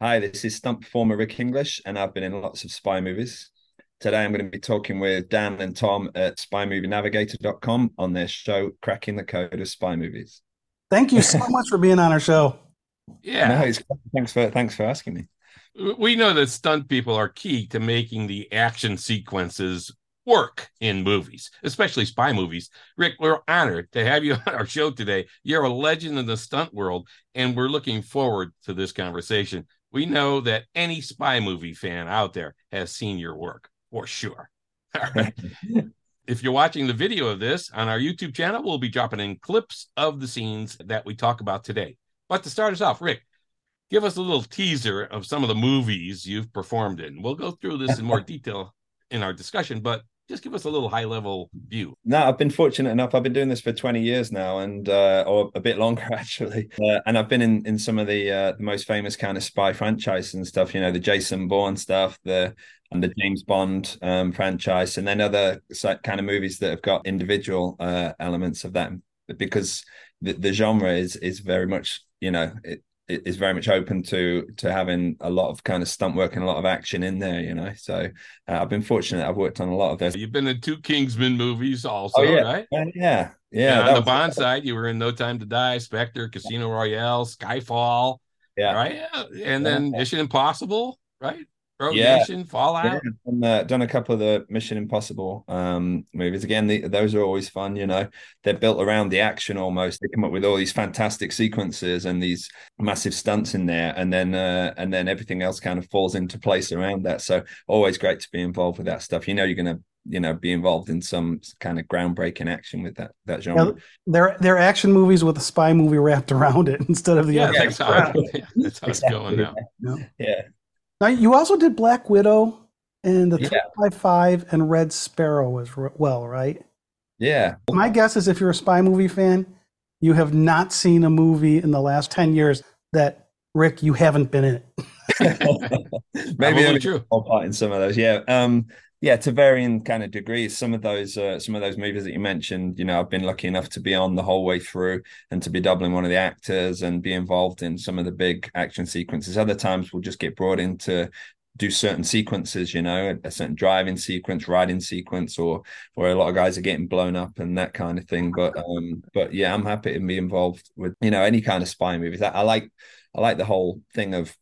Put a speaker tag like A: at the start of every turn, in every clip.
A: Hi, this is stunt performer Rick English, and I've been in lots of spy movies. Today, I'm going to be talking with Dan and Tom at spymovienavigator.com on their show, Cracking the Code of Spy Movies.
B: Thank you so much for being on our show.
C: Yeah.
A: No, thanks for thanks for asking me.
C: We know that stunt people are key to making the action sequences work in movies, especially spy movies. Rick, we're honored to have you on our show today. You're a legend in the stunt world, and we're looking forward to this conversation. We know that any spy movie fan out there has seen your work for sure. All right. if you're watching the video of this on our YouTube channel, we'll be dropping in clips of the scenes that we talk about today. But to start us off, Rick, give us a little teaser of some of the movies you've performed in. We'll go through this in more detail in our discussion, but just give us a little high level view.
A: No, I've been fortunate enough. I've been doing this for 20 years now, and uh, or a bit longer actually. Uh, and I've been in in some of the uh, the most famous kind of spy franchises and stuff. You know, the Jason Bourne stuff, the and the James Bond um, franchise, and then other kind of movies that have got individual uh, elements of that because the, the genre is is very much you know it, is very much open to to having a lot of kind of stunt work and a lot of action in there, you know. So uh, I've been fortunate. I've worked on a lot of this.
C: You've been in two Kingsman movies, also,
A: oh, yeah.
C: right?
A: Yeah, yeah.
C: And on the Bond side, you were in No Time to Die, Spectre, Casino Royale, Skyfall,
A: yeah,
C: right, and then yeah. Mission Impossible, right? Rogue
A: yeah.
C: Nation, Fallout. Yeah,
A: and, uh, done a couple of the Mission Impossible um, movies. Again, the, those are always fun. You know, they're built around the action almost. They come up with all these fantastic sequences and these massive stunts in there, and then uh, and then everything else kind of falls into place around that. So always great to be involved with that stuff. You know, you're gonna you know be involved in some kind of groundbreaking action with that that genre. Yeah,
B: they're they're action movies with a spy movie wrapped around it instead of the
C: yeah,
B: other.
C: That's how, yeah, that's how it's going now.
A: Yeah. yeah.
B: Now you also did Black Widow and the yeah. 5 and Red Sparrow as well, right?
A: Yeah.
B: My guess is if you're a spy movie fan, you have not seen a movie in the last 10 years that Rick, you haven't been in
A: it. Maybe only true. part in some of those. Yeah. Um, yeah, to varying kind of degrees. Some of those, uh, some of those movies that you mentioned, you know, I've been lucky enough to be on the whole way through and to be doubling one of the actors and be involved in some of the big action sequences. Other times we'll just get brought in to do certain sequences, you know, a certain driving sequence, riding sequence, or where a lot of guys are getting blown up and that kind of thing. But um, but yeah, I'm happy to be involved with you know any kind of spy movies. I, I like I like the whole thing of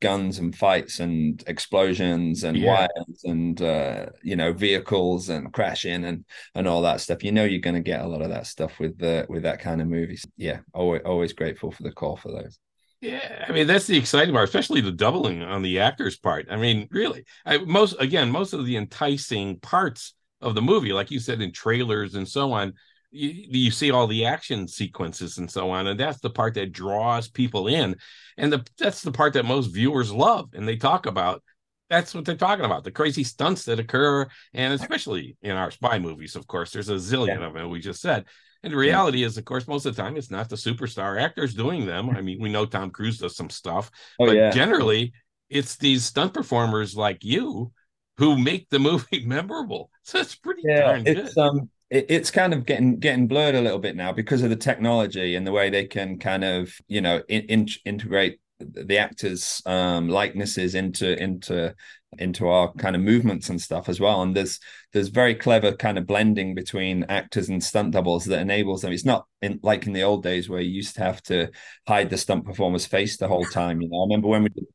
A: guns and fights and explosions and yeah. wires and uh, you know vehicles and crashing and and all that stuff. You know you're going to get a lot of that stuff with the with that kind of movies. Yeah, always always grateful for the call for those.
C: Yeah, I mean that's the exciting part, especially the doubling on the actor's part. I mean, really, I, most again, most of the enticing parts of the movie, like you said in trailers and so on, you, you see all the action sequences and so on and that's the part that draws people in and the, that's the part that most viewers love and they talk about that's what they're talking about the crazy stunts that occur and especially in our spy movies of course there's a zillion yeah. of them we just said and the reality yeah. is of course most of the time it's not the superstar actors doing them i mean we know tom cruise does some stuff oh, but yeah. generally it's these stunt performers like you who make the movie memorable so it's pretty darn
A: it's,
C: good.
A: um it, it's kind of getting getting blurred a little bit now because of the technology and the way they can kind of you know in, in, integrate the actors um likenesses into into into our kind of movements and stuff as well. And there's there's very clever kind of blending between actors and stunt doubles that enables them. It's not in, like in the old days where you used to have to hide the stunt performer's face the whole time you know. I remember when we did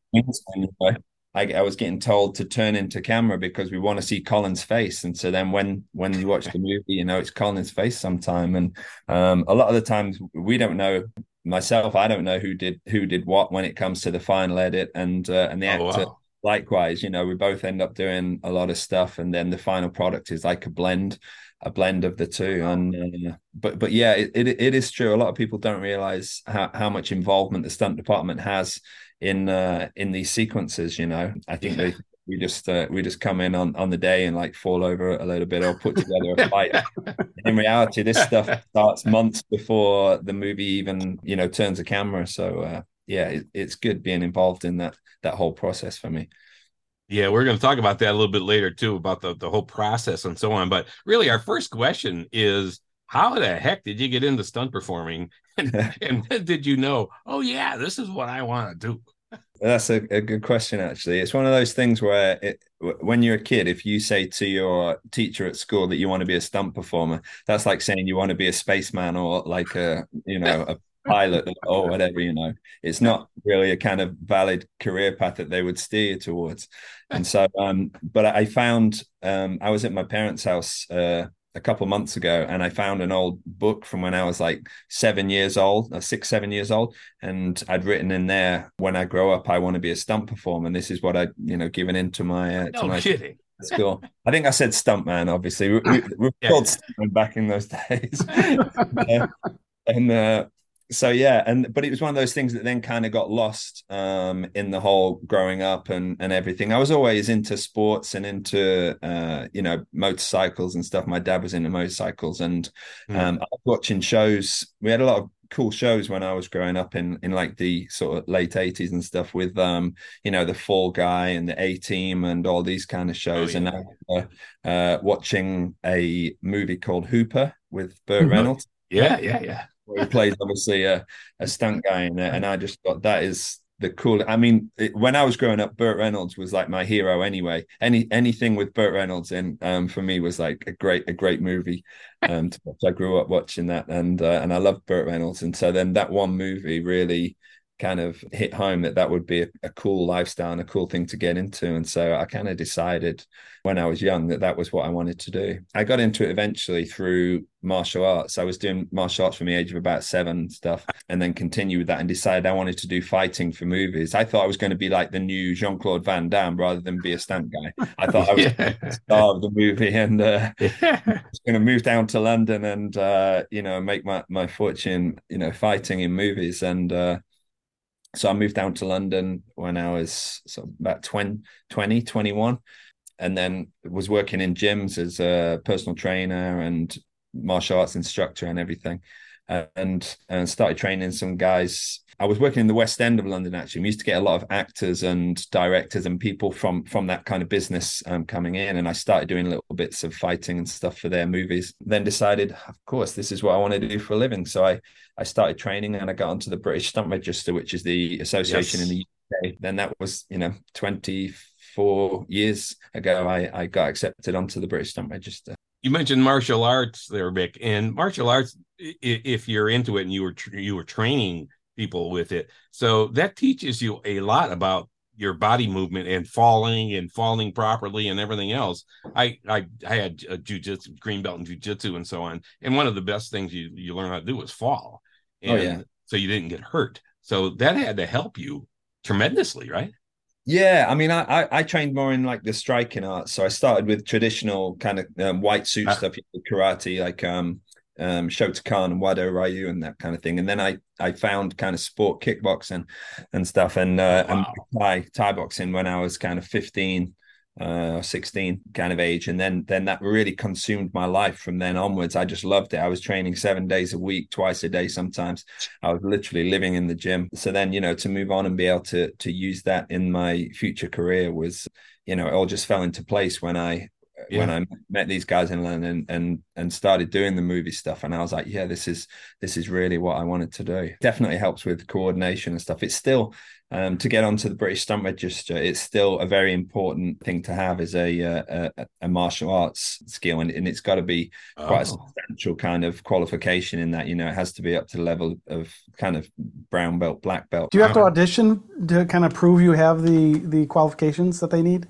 A: I, I, was getting told to turn into camera because we want to see Colin's face. And so then when when you watch the movie, you know it's Colin's face sometime. And um, a lot of the times we don't know. Myself, I don't know who did who did what when it comes to the final edit and uh, and the oh, actor. Wow. Likewise, you know, we both end up doing a lot of stuff, and then the final product is like a blend a blend of the two. And uh, but but yeah, it, it, it is true. A lot of people don't realize how, how much involvement the stunt department has in uh, in these sequences. You know, I think yeah. they we just uh, we just come in on on the day and like fall over a little bit or put together a fight. in reality, this stuff starts months before the movie even you know turns a camera. So uh, yeah, it, it's good being involved in that that whole process for me.
C: Yeah, we're going to talk about that a little bit later too, about the, the whole process and so on. But really, our first question is how the heck did you get into stunt performing? And, and when did you know, oh, yeah, this is what I want to do?
A: That's a, a, good question, actually. It's one of those things where, it, when you're a kid, if you say to your teacher at school that you want to be a stunt performer, that's like saying you want to be a spaceman or like a, you know, a pilot or whatever. You know, it's not really a kind of valid career path that they would steer you towards. And so, um, but I found um, I was at my parents' house uh, a couple months ago and I found an old book from when I was like seven years old, or uh, six, seven years old. And I'd written in there, when I grow up, I want to be a stunt performer. And this is what I, you know, given into my, uh,
C: no
A: to my
C: kidding.
A: school. I think I said stuntman, obviously. We, we, we were yeah. called stuntman back in those days. uh, and uh, so yeah and but it was one of those things that then kind of got lost um in the whole growing up and and everything i was always into sports and into uh you know motorcycles and stuff my dad was into motorcycles and mm. um i was watching shows we had a lot of cool shows when i was growing up in in like the sort of late 80s and stuff with um you know the fall guy and the a team and all these kind of shows oh, yeah. and uh, uh watching a movie called hooper with burt mm-hmm. reynolds
C: yeah yeah yeah
A: he plays obviously a, a stunt guy in it, and I just thought that is the cool. I mean, it, when I was growing up, Burt Reynolds was like my hero anyway. Any anything with Burt Reynolds in, um, for me was like a great a great movie. Um, I grew up watching that, and uh, and I loved Burt Reynolds, and so then that one movie really kind of hit home that that would be a, a, cool lifestyle and a cool thing to get into. And so i kind of decided when i was young that that was what i wanted to do. I got into it eventually through martial arts. I was doing martial arts from the age of about seven stuff and then continued with that and decided i wanted to do fighting for movies. I thought i was going to be like the new jean-claude van damme rather than be a stunt guy. I thought i was yeah. the star of the movie and uh, yeah. I was going to move down to london and uh, you know make my, my fortune you know fighting in movies. And uh, so I moved down to London when I was about 20, 20, 21, and then was working in gyms as a personal trainer and martial arts instructor and everything. And and started training some guys. I was working in the West End of London actually. We used to get a lot of actors and directors and people from from that kind of business um, coming in, and I started doing little bits of fighting and stuff for their movies. Then decided, of course, this is what I want to do for a living. So I I started training and I got onto the British Stunt Register, which is the association yes. in the UK. Then that was, you know, 24 years ago, I, I got accepted onto the British Stunt Register.
C: You mentioned martial arts there, Vic, and martial arts, if you're into it and you were, you were training people with it. So that teaches you a lot about your body movement and falling and falling properly and everything else. I I, I had a jujitsu green belt in jujitsu and so on. And one of the best things you you learn how to do is fall. And oh, yeah. so you didn't get hurt. So that had to help you tremendously, right?
A: Yeah, I mean, I, I, I trained more in like the striking arts. So I started with traditional kind of um, white suit ah. stuff, karate, like um um Shotokan and Wado Ryu and that kind of thing. And then I I found kind of sport kickboxing and stuff. And uh wow. and Thai Thai boxing when I was kind of 15 uh 16 kind of age. And then then that really consumed my life from then onwards. I just loved it. I was training seven days a week twice a day sometimes. I was literally living in the gym. So then you know to move on and be able to to use that in my future career was you know it all just fell into place when i yeah. when I met these guys in London and and started doing the movie stuff, and I was like, yeah, this is this is really what I wanted to do. Definitely helps with coordination and stuff. It's still um, to get onto the British Stunt Register. It's still a very important thing to have is a uh, a, a, martial arts skill, and, and it's got to be quite a oh. substantial kind of qualification in that. You know, it has to be up to the level of kind of brown belt, black belt.
B: Do you have to audition to kind of prove you have the the qualifications that they need?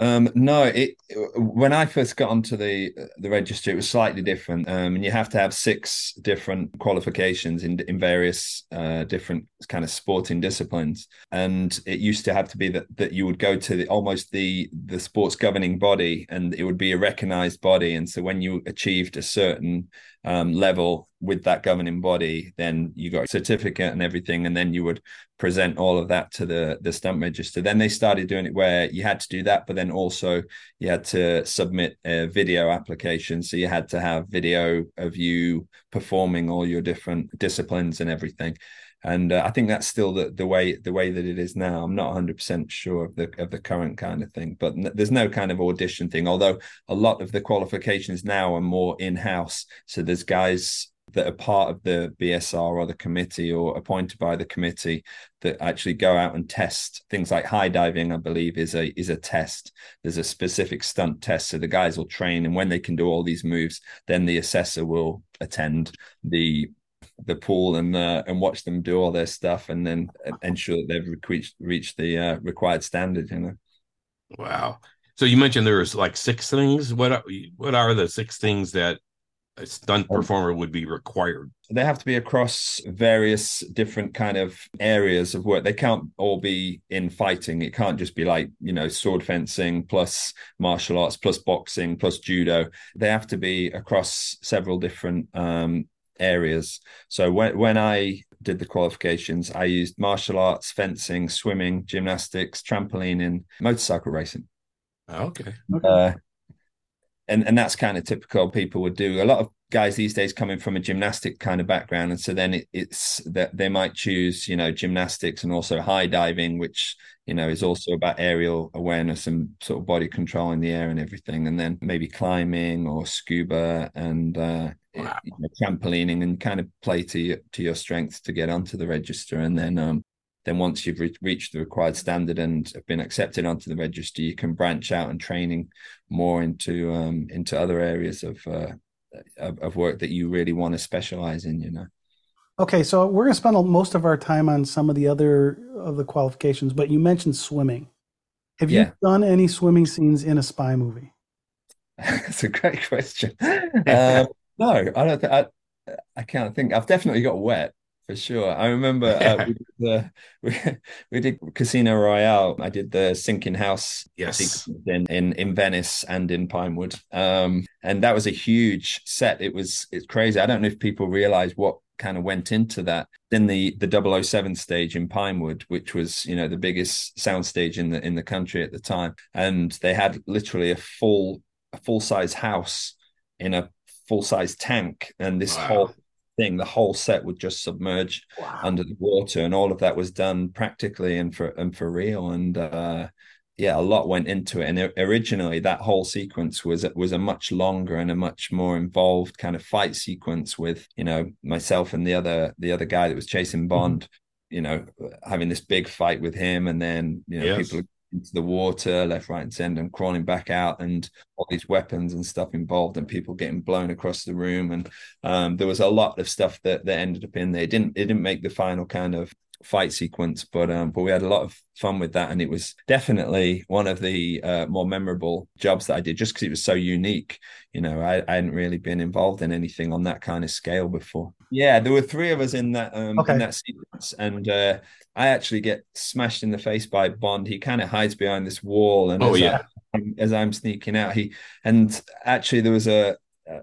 A: Um, no, it when I first got onto the the register, it was slightly different, um, and you have to have six different qualifications in in various uh, different kind of sporting disciplines. And it used to have to be that that you would go to the, almost the the sports governing body, and it would be a recognized body. And so when you achieved a certain um, level with that governing body, then you got a certificate and everything, and then you would present all of that to the the stunt register. Then they started doing it where you had to do that, but then also you had to submit a video application. So you had to have video of you performing all your different disciplines and everything and uh, I think that's still the, the way the way that it is now. I'm not 100 percent sure of the of the current kind of thing, but n- there's no kind of audition thing. Although a lot of the qualifications now are more in house, so there's guys that are part of the BSR or the committee or appointed by the committee that actually go out and test things like high diving. I believe is a is a test. There's a specific stunt test, so the guys will train, and when they can do all these moves, then the assessor will attend the the pool and uh, and watch them do all their stuff, and then ensure that they've reached reached the uh, required standard. You know.
C: Wow. So you mentioned there's like six things. What are, what are the six things that a stunt um, performer would be required?
A: They have to be across various different kind of areas of work. They can't all be in fighting. It can't just be like, you know, sword fencing plus martial arts plus boxing plus judo. They have to be across several different um, areas. So when when I did the qualifications, I used martial arts, fencing, swimming, gymnastics, trampoline, and motorcycle racing.
C: Okay.
A: Uh, and and that's kind of typical people would do. A lot of guys these days coming from a gymnastic kind of background, and so then it, it's that they might choose, you know, gymnastics and also high diving, which you know is also about aerial awareness and sort of body control in the air and everything, and then maybe climbing or scuba and uh, wow. you know, trampolining and kind of play to your, to your strengths to get onto the register, and then um, then once you've re- reached the required standard and have been accepted onto the register, you can branch out and training more into um, into other areas of, uh, of, of work that you really want to specialize in. You know.
B: Okay, so we're going to spend most of our time on some of the other of the qualifications, but you mentioned swimming. Have you done any swimming scenes in a spy movie?
A: That's a great question. um, no, I don't. Th- I, I can't think. I've definitely got wet for sure. I remember uh, we, did the, we, we, did Casino Royale. I did the sinking house
C: yes.
A: in, in in Venice and in Pinewood, um, and that was a huge set. It was it's crazy. I don't know if people realize what kind of went into that. Then the the 007 stage in Pinewood, which was you know the biggest sound stage in the in the country at the time, and they had literally a full a full size house in a full size tank, and this wow. whole thing, the whole set would just submerge wow. under the water, and all of that was done practically and for and for real. And uh, yeah, a lot went into it. And originally, that whole sequence was was a much longer and a much more involved kind of fight sequence with you know myself and the other the other guy that was chasing mm-hmm. Bond. Mm-hmm. You know, having this big fight with him, and then you know yes. people into the water, left, right, and center, and crawling back out, and all these weapons and stuff involved, and people getting blown across the room, and um, there was a lot of stuff that that ended up in there. It didn't it didn't make the final kind of fight sequence, but um, but we had a lot of fun with that, and it was definitely one of the uh, more memorable jobs that I did, just because it was so unique. You know, I, I hadn't really been involved in anything on that kind of scale before. Yeah, there were three of us in that um, okay. in that sequence, and uh, I actually get smashed in the face by Bond. He kind of hides behind this wall, and
C: oh yeah,
A: I, as I'm sneaking out, he and actually there was a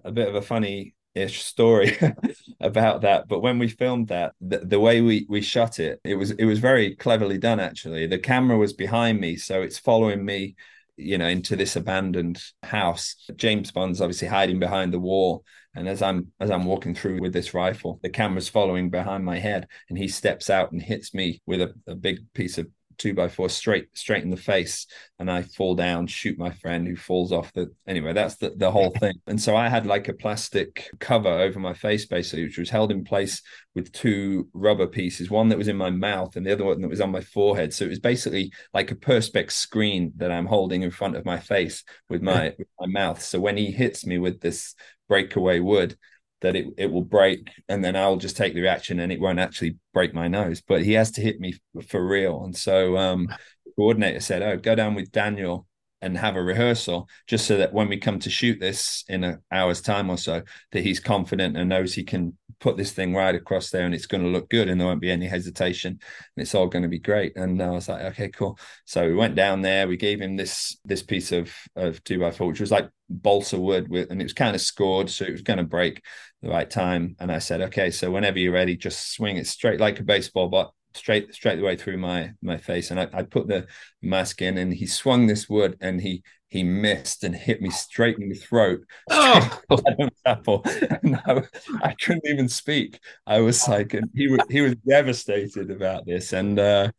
A: a bit of a funny ish story about that. But when we filmed that the, the, way we we shot it it was it was very cleverly done actually. The camera was behind me so it's following me you know into this abandoned house. James bond's obviously hiding behind the wall and as i'm as i'm walking through with this rifle the camera's following behind my head and he steps out and hits me with a, a big piece of two by four straight straight in the face and i fall down shoot my friend who falls off the anyway that's the, the whole thing. And so i had like a plastic cover over my face basically which was held in place with two rubber pieces one that was in my mouth and the other one that was on my forehead. So it was basically like a perspex screen that i'm holding in front of my face with my with my mouth. So when he hits me with this breakaway wood that it, it will break and then I'll just take the reaction and it won't actually break my nose. But he has to hit me for real. And so um, coordinator said, Oh, go down with Daniel and have a rehearsal just so that when we come to shoot this in an hour's time or so, that he's confident and knows he can put this thing right across there and it's going to look good and there won't be any hesitation and it's all going to be great. And I was like, okay, cool. So we went down there, we gave him this this piece of of two by four, which was like balsa wood with and it was kind of scored, so it was going to break the right time. And I said, okay, so whenever you're ready, just swing it straight like a baseball but straight straight the way through my my face and I, I put the mask in and he swung this wood and he he missed and hit me straight in the throat. Oh. apple. And I, I, couldn't even speak. I was like, and he was he was devastated about this. And uh,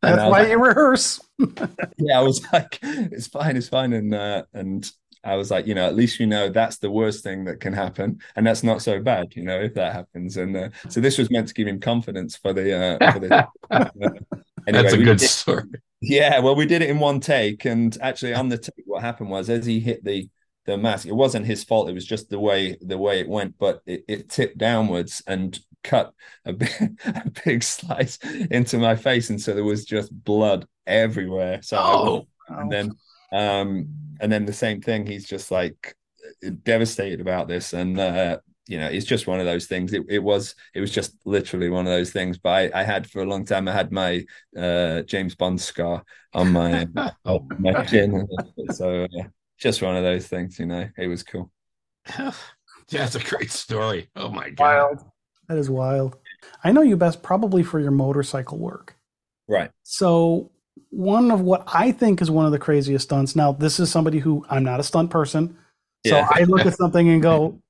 B: that's
A: and
B: why
A: like,
B: you rehearse.
A: yeah, I was like, it's fine, it's fine. And uh, and I was like, you know, at least you know that's the worst thing that can happen, and that's not so bad, you know, if that happens. And uh, so this was meant to give him confidence for the. Uh, for the
C: anyway, that's a good did, story.
A: Yeah, well, we did it in one take, and actually on the take, what happened was as he hit the the mask, it wasn't his fault. It was just the way the way it went, but it, it tipped downwards and cut a big, a big slice into my face, and so there was just blood everywhere. So
C: oh.
A: and then um and then the same thing. He's just like devastated about this, and uh, you know, it's just one of those things. It, it was it was just literally one of those things. But I, I had for a long time. I had my uh, James Bond scar on my oh. my chin, so uh, just one of those things. You know, it was cool.
C: yeah, it's a great story. Oh my god,
B: wild. That is wild. I know you best probably for your motorcycle work.
A: Right.
B: So one of what I think is one of the craziest stunts. Now, this is somebody who I'm not a stunt person. So yeah. I look at something and go,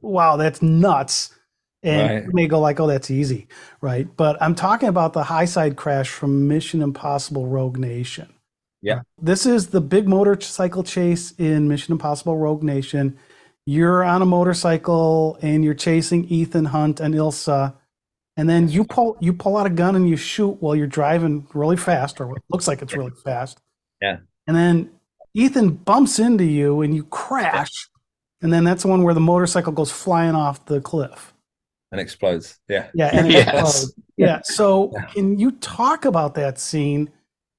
B: wow, that's nuts. And right. may go like, oh, that's easy. Right. But I'm talking about the high side crash from Mission Impossible Rogue Nation.
A: Yeah.
B: This is the big motorcycle chase in Mission Impossible Rogue Nation. You're on a motorcycle and you're chasing Ethan Hunt and Ilsa and then you pull you pull out a gun and you shoot while you're driving really fast, or what looks like it's really fast.
A: Yeah.
B: And then Ethan bumps into you and you crash, and then that's the one where the motorcycle goes flying off the cliff
A: and explodes. Yeah.
B: Yeah. And yes. explodes. Yeah. So can you talk about that scene?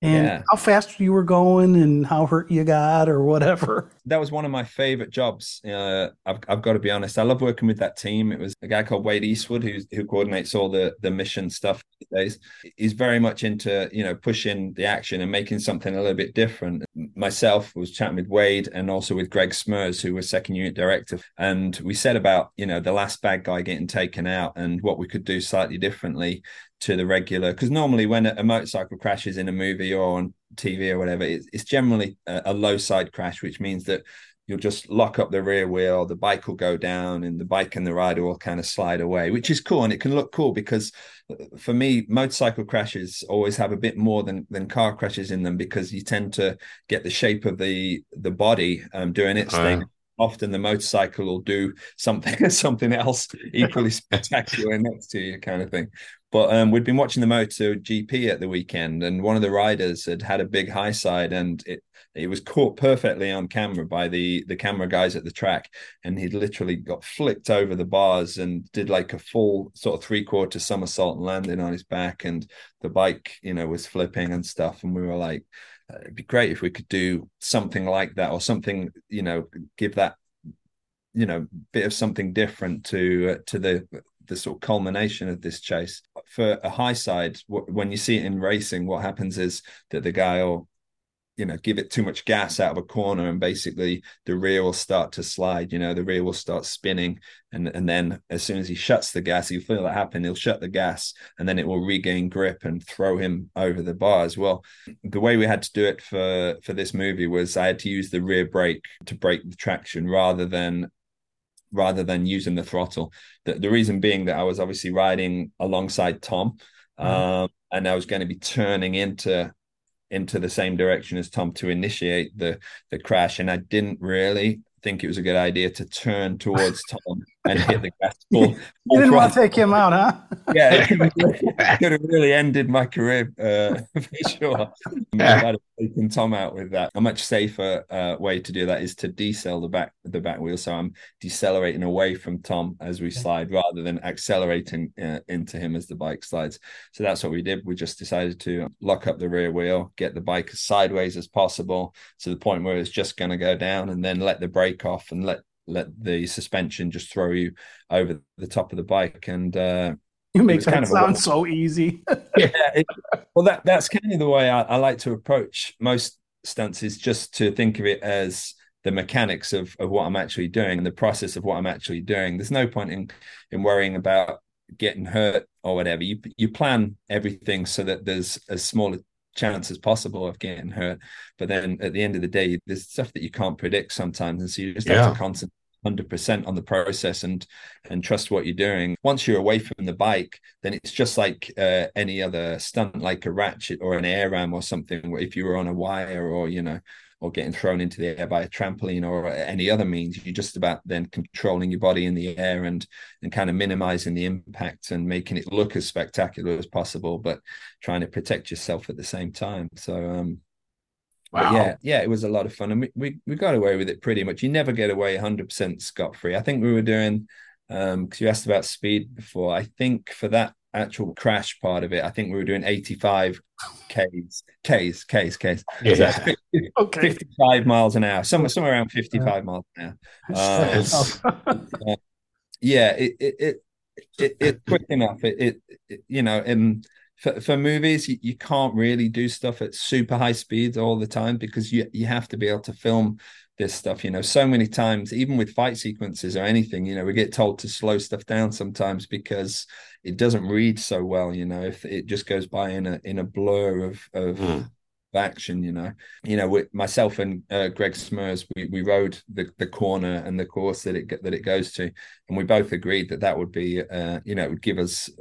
B: and yeah. how fast you were going and how hurt you got or whatever.
A: That was one of my favorite jobs. Uh, I've, I've got to be honest. I love working with that team. It was a guy called Wade Eastwood who who coordinates all the the mission stuff these days. He's very much into you know pushing the action and making something a little bit different. Myself was chatting with Wade and also with Gregg Smrz, who was second unit director, and we said about you know the last bad guy getting taken out and what we could do slightly differently to the regular because normally when a, motorcycle crashes in a movie or on TV or whatever, it's, it's generally a, a, low side crash, which means that you'll just lock up the rear wheel, the bike will go down, and the bike and the rider will kind of slide away, which is cool and it can look cool because uh, for me, motorcycle crashes always have a bit more than than car crashes in them because you tend to get the shape of the the body um, doing its uh, thing often the motorcycle will do something something else equally spectacular next to you kind of thing but um, we'd been watching the Moto GP at the weekend, and one of the riders had had a big high side, and it it was caught perfectly on camera by the the camera guys at the track, and he'd literally got flicked over the bars and did like a full sort of three quarter somersault and landing on his back, and the bike, you know, was flipping and stuff, and we were like, uh, it'd be great if we could do something like that or something, you know, give that you know bit of something different to uh, to the the sort of culmination of this chase. For a high side, when you see it in racing, what happens is that the guy will, you know, give it too much gas out of a corner, and basically the rear will start to slide. You know, the rear will start spinning, and and then as soon as he shuts the gas, you feel that happen. He'll shut the gas, and then it will regain grip and throw him over the bars. Well, the way we had to do it for for this movie was I had to use the rear brake to break the traction rather than rather than using the throttle. The, the reason being that I was obviously riding alongside Tom, mm. um, and I was going to be turning into into the same direction as Tom to initiate the the crash, and I didn't really think it was a good idea to turn towards Tom and hit the gas. Full,
B: you didn't want to take him out, huh?
A: yeah, it could, have really, ended my career uh, for sure. I'd taken Tom out with that. A much safer uh, way to do that is to decel the back the back wheel. So I'm decelerating away from Tom as we slide, rather than accelerating uh, into him as the bike slides. So that's what we did. We just decided to lock up the rear wheel, get the bike as sideways as possible to the point where it's just going to go down, and then let the brake off and let let the suspension just throw you over the top of the bike and uh
B: you make that kind of sound so easy.
A: Yeah it, well that that's kind of the way I, I, like to approach most stances just to think of it as the mechanics of, of what i'm actually doing and the process of what i'm actually doing. There's no point in in worrying about getting hurt or whatever. You you plan everything so that there's as small chance as possible of getting hurt. But then at the end of the day, there's stuff that you can't predict sometimes, and so you just yeah. have to concentrate 100% on the process and and trust what you're doing once you're away from the bike then it's just like uh, any other stunt like a ratchet or an air ram or something if you were on a wire or you know or getting thrown into the air by a trampoline or any other means you're just about then controlling your body in the air and and kind of minimizing the impact and making it look as spectacular as possible but trying to protect yourself at the same time so um Wow. But yeah, yeah, it was a lot of fun, and we, we, we got away with it pretty much. You never get away 100 percent scot free. I think we were doing um because you asked about speed before. I think for that actual crash part of it, I think we were doing 85 k's, k's, k's, k's.
C: Yeah. 50,
A: okay. 55 miles an hour, somewhere somewhere around 55 miles an hour. Um, yeah, it it it, it, it quick enough. It, it, it you know, and for, for movies, you, you can't really do stuff at super high speeds all the time because you you have to be able to film this stuff. You know, so many times, even with fight sequences or anything, you know, we get told to slow stuff down sometimes because it doesn't read so well. You know, if it just goes by in a in a blur of of. Mm. action you know you know with myself and uh, gregg smrz we, we rode the, the corner and the course that it that it goes to and we both agreed that that would be uh, you know it would give us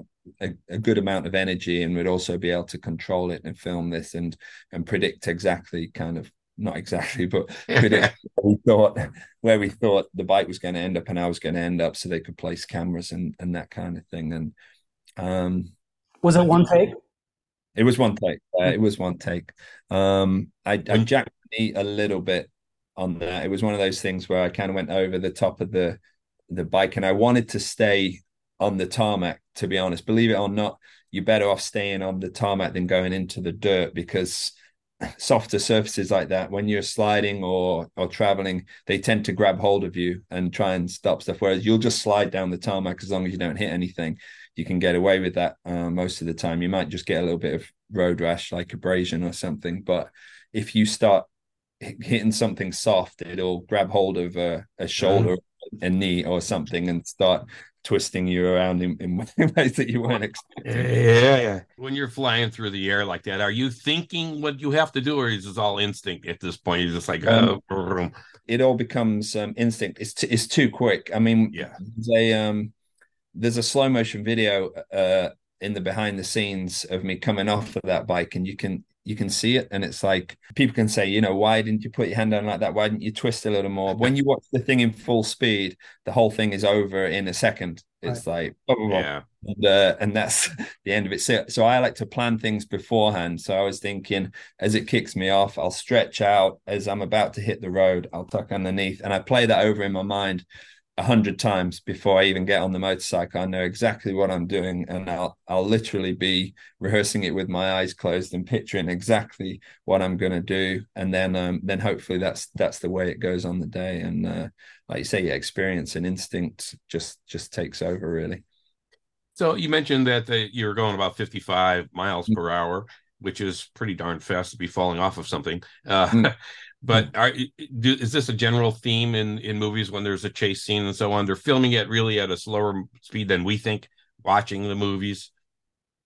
A: a, a, good amount of energy and we'd also be able to control it and film this and and predict exactly kind of not exactly but predict we thought where we thought the bike was going to end up and I was going to end up so they could place cameras and and that kind of thing and um
B: was it one take?
A: It was one take. Uh, it was one take. Um I, I jacked me a little bit on that. It was one of those things where I kind of went over the top of the the bike and I wanted to stay on the tarmac to be honest. Believe it or not you're better off staying on the tarmac than going into the dirt because softer surfaces like that when you're sliding or or traveling they tend to grab hold of you and try and stop stuff whereas you'll just slide down the tarmac as long as you don't hit anything. You can get away with that uh, most of the time. You might just get a little bit of road rash like abrasion or something but if you start hitting something soft it'll grab hold of a, a shoulder a knee or something and start twisting you around in, in ways that you weren't expecting.
C: Yeah, yeah. When you're flying through the air like that, are you thinking what you have to do, or is this all instinct at this point? You're just like, um, oh.
A: it all becomes um, instinct. It's t- it's too quick. I mean,
C: yeah.
A: There's a um, there's a slow motion video uh in the behind the scenes of me coming off of that bike, and you can you can see it and it's like people can say you know why didn't you put your hand down like that? Why didn't you twist a little more? When you watch the thing in full speed the whole thing is over in a second. It's right. like blah, blah, blah. yeah. And, uh, and that's the end of it. So, so i like to plan things beforehand. So i was thinking as it kicks me off i'll stretch out as i'm about to hit the road i'll tuck underneath and i play that over in my mind a hundred times before I even get on the motorcycle. I know exactly what I'm doing, and I'll I'll literally be rehearsing it with my eyes closed and picturing exactly what I'm going to do, and then um, then hopefully that's that's the way it goes on the day. And uh, like you say, yeah, experience and instinct just just takes over really.
C: So you mentioned that the, you're going about 55 miles mm. per hour, which is pretty darn fast to be falling off of something. Uh, mm. But hmm. are, do, is this a general theme in in movies when there's a chase scene and so on? They're filming it really at a slower speed than we think watching the movies.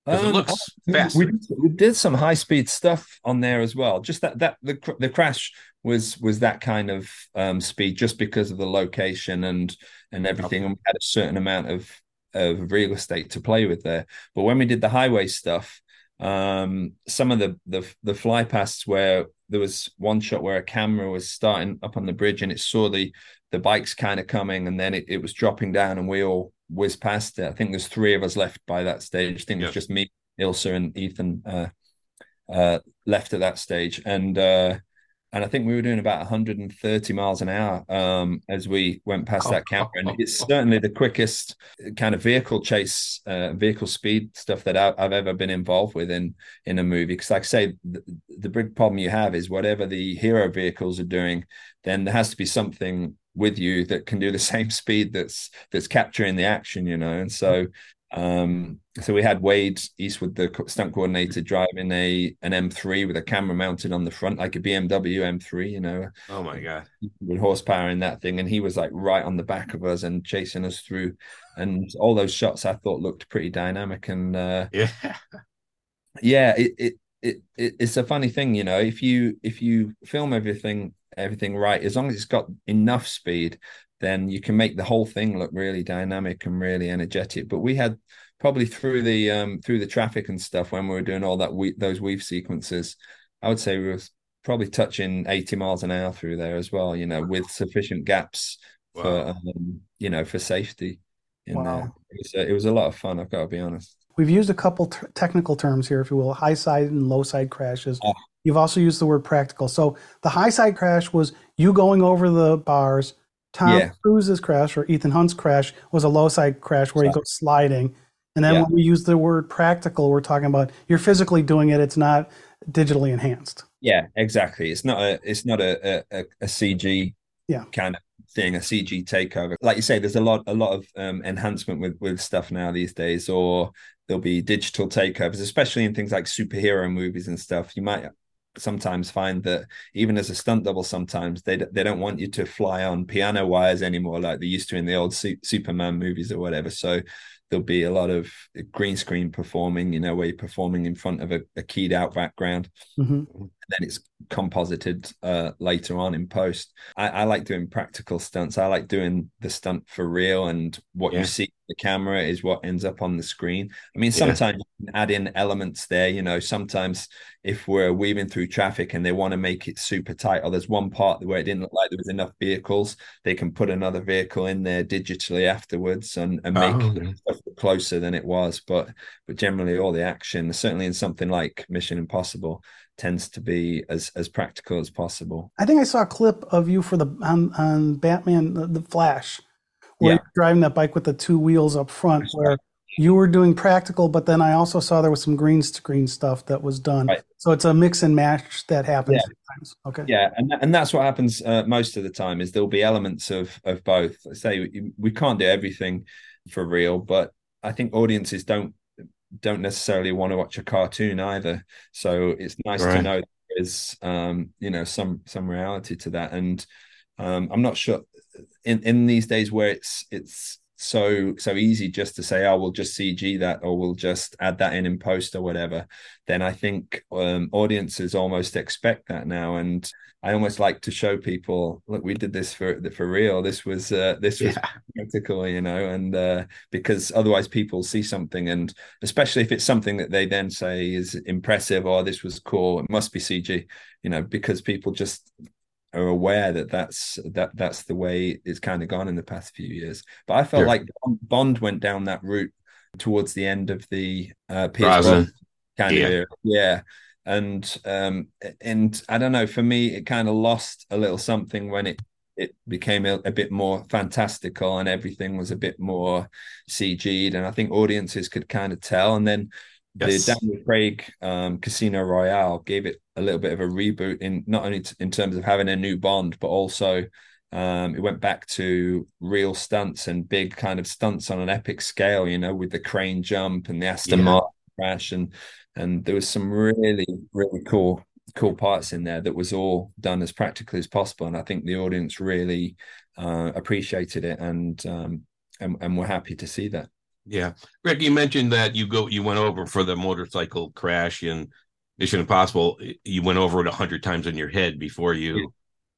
C: Because um, it looks fast.
A: We, we, did some high speed stuff on there as well. Just that that the the crash was was that kind of um, speed just because of the location and and everything. And we had a certain amount of of real estate to play with there. But when we did the highway stuff, um, some of the the the fly pasts where there was one shot where a camera was starting up on the bridge and it saw the the bikes kind of coming and then it, it was dropping down and we all whizzed past it. I think there's three of us left by that stage. I think yep. it was just me, Ilsa, and Ethan uh, uh, left at that stage. And uh, and I think we were doing about 130 miles an hour um, as we went past that camera. And it's certainly the quickest kind of vehicle chase, uh, vehicle speed stuff that I've, I've, ever been involved with in in a movie. Because, like I say, the, the big problem you have is whatever the hero vehicles are doing, then there has to be something with you that can do the same speed that's that's capturing the action, you know. And so um, so we had Wade Eastwood, the stunt coordinator, driving a an M3 with a camera mounted on the front, like a BMW M3. You know.
C: Oh my god!
A: With horsepower in that thing, and he was like right on the back of us and chasing us through, and all those shots I thought looked pretty dynamic. And uh,
C: yeah,
A: yeah, it, it it it it's a funny thing, you know. If you if you film everything everything right, as long as it's got enough speed, then you can make the whole thing look really dynamic and really energetic. But we had probably through the um through the traffic and stuff when we were doing all that we those weave sequences, I would say we were probably touching 80 miles an hour through there as well, you know, with sufficient gaps wow. for um, you know, for safety in wow. there. It was, a, it was a lot of fun, I've got to be honest.
B: We've used a couple t- technical terms here, if you will, high side and low side crashes. Oh. You've also used the word practical. So the high side crash was you going over the bars. Tom yeah. Cruise's crash or Ethan Hunt's crash was a low side crash where he goes sliding. And then yeah. when we use the word practical, we're talking about you're physically doing it. It's not digitally enhanced.
A: Yeah, exactly. It's not a it's not a a, a CG
B: yeah.
A: kind of thing, a CG takeover. Like you say, there's a lot a lot of um, enhancement with with stuff now these days, or there'll be digital takeovers, especially in things like superhero movies and stuff. You might sometimes find that even as a stunt double, sometimes they they don't want you to fly on piano wires anymore, like they used to in the old Superman movies or whatever. So there'll be a lot of green screen performing, you know, where you're performing in front of a, a keyed out background. Mm-hmm. Then it's composited uh, later on in post. I, I, like doing practical stunts. I like doing the stunt for real, and what yeah. you see in the camera is what ends up on the screen. I mean, sometimes yeah. you can add in elements there. You know, sometimes if we're weaving through traffic and they want to make it super tight, or there's one part where it didn't look like there was enough vehicles, they can put another vehicle in there digitally afterwards and, and make oh, it closer than it was. But but generally, all the action, certainly in something like Mission Impossible, tends to be as as practical as possible.
B: I think I saw a clip of you for the on, on Batman the, the Flash, where yeah. you're driving that bike with the two wheels up front, where you were doing practical, but then I also saw there was some green screen stuff that was done. Right. So it's a mix and match that happens
A: yeah. sometimes. Okay. Yeah, and and that's what happens uh, most of the time is there'll be elements of of both. I say we can't do everything for real, but I think audiences don't don't necessarily want to watch a cartoon either. So it's nice right. to know there's um, you know some some reality to that. And um, I'm not sure in in these days where it's it's so so easy just to say oh we'll just cg that or we'll just add that in in post or whatever then i think um, audiences almost expect that now and i almost like to show people look we did this for for real this was uh, this was yeah. practical you know and uh, because otherwise people see something and especially if it's something that they then say is impressive or oh, this was cool it must be cg you know because people just are aware that that's that that's the way it's kind of gone in the past few years. But I felt like Bond went down that route towards the end of the uh, PS1 kind yeah. of yeah. And um and I don't know, for me it kind of lost a little something when it it became a, a, bit more fantastical and everything was a bit more CG'd and I think audiences could kind of tell and then yes. the Daniel Craig um, Casino Royale gave it a little bit of a reboot in not only t- in terms of having a new Bond, but also um, it went back to real stunts and big kind of stunts on an epic scale. You know, with the crane jump and the Aston yeah. Martin crash, and and there was some really really cool cool parts in there that was all done as practically as possible. And I think the audience really uh, appreciated it and um, and and we're happy to see that.
C: Yeah, Rick, you mentioned that you go you went over for the motorcycle crash in Mission Impossible. You went over it a hundred times in your head before you yeah.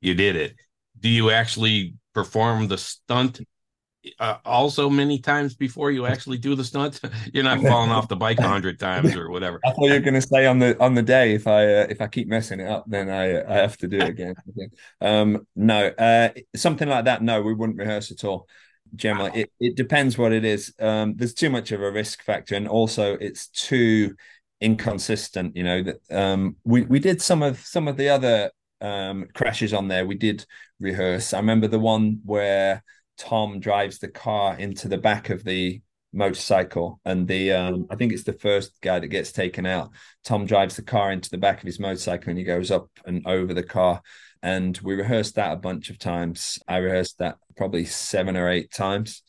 C: you did it. Do you actually perform the stunt uh, also many times before you actually do the stunt? You're not falling off the bike a hundred times or whatever.
A: I thought you were going to say on the on the day if I uh, if I keep messing it up, then I I have to do it again. um, no, uh, something like that. No, we wouldn't rehearse at all generally it, it depends what it is um, there's too much of a risk factor and also it's too inconsistent you know that um, we we did some of some of the other um, crashes on there we did rehearse i remember the one where tom drives the car into the back of the motorcycle and the um, i think it's the first guy that gets taken out tom drives the car into the back of his motorcycle and he goes up and over the car and we rehearsed that a bunch of times. I rehearsed that probably seven or eight times.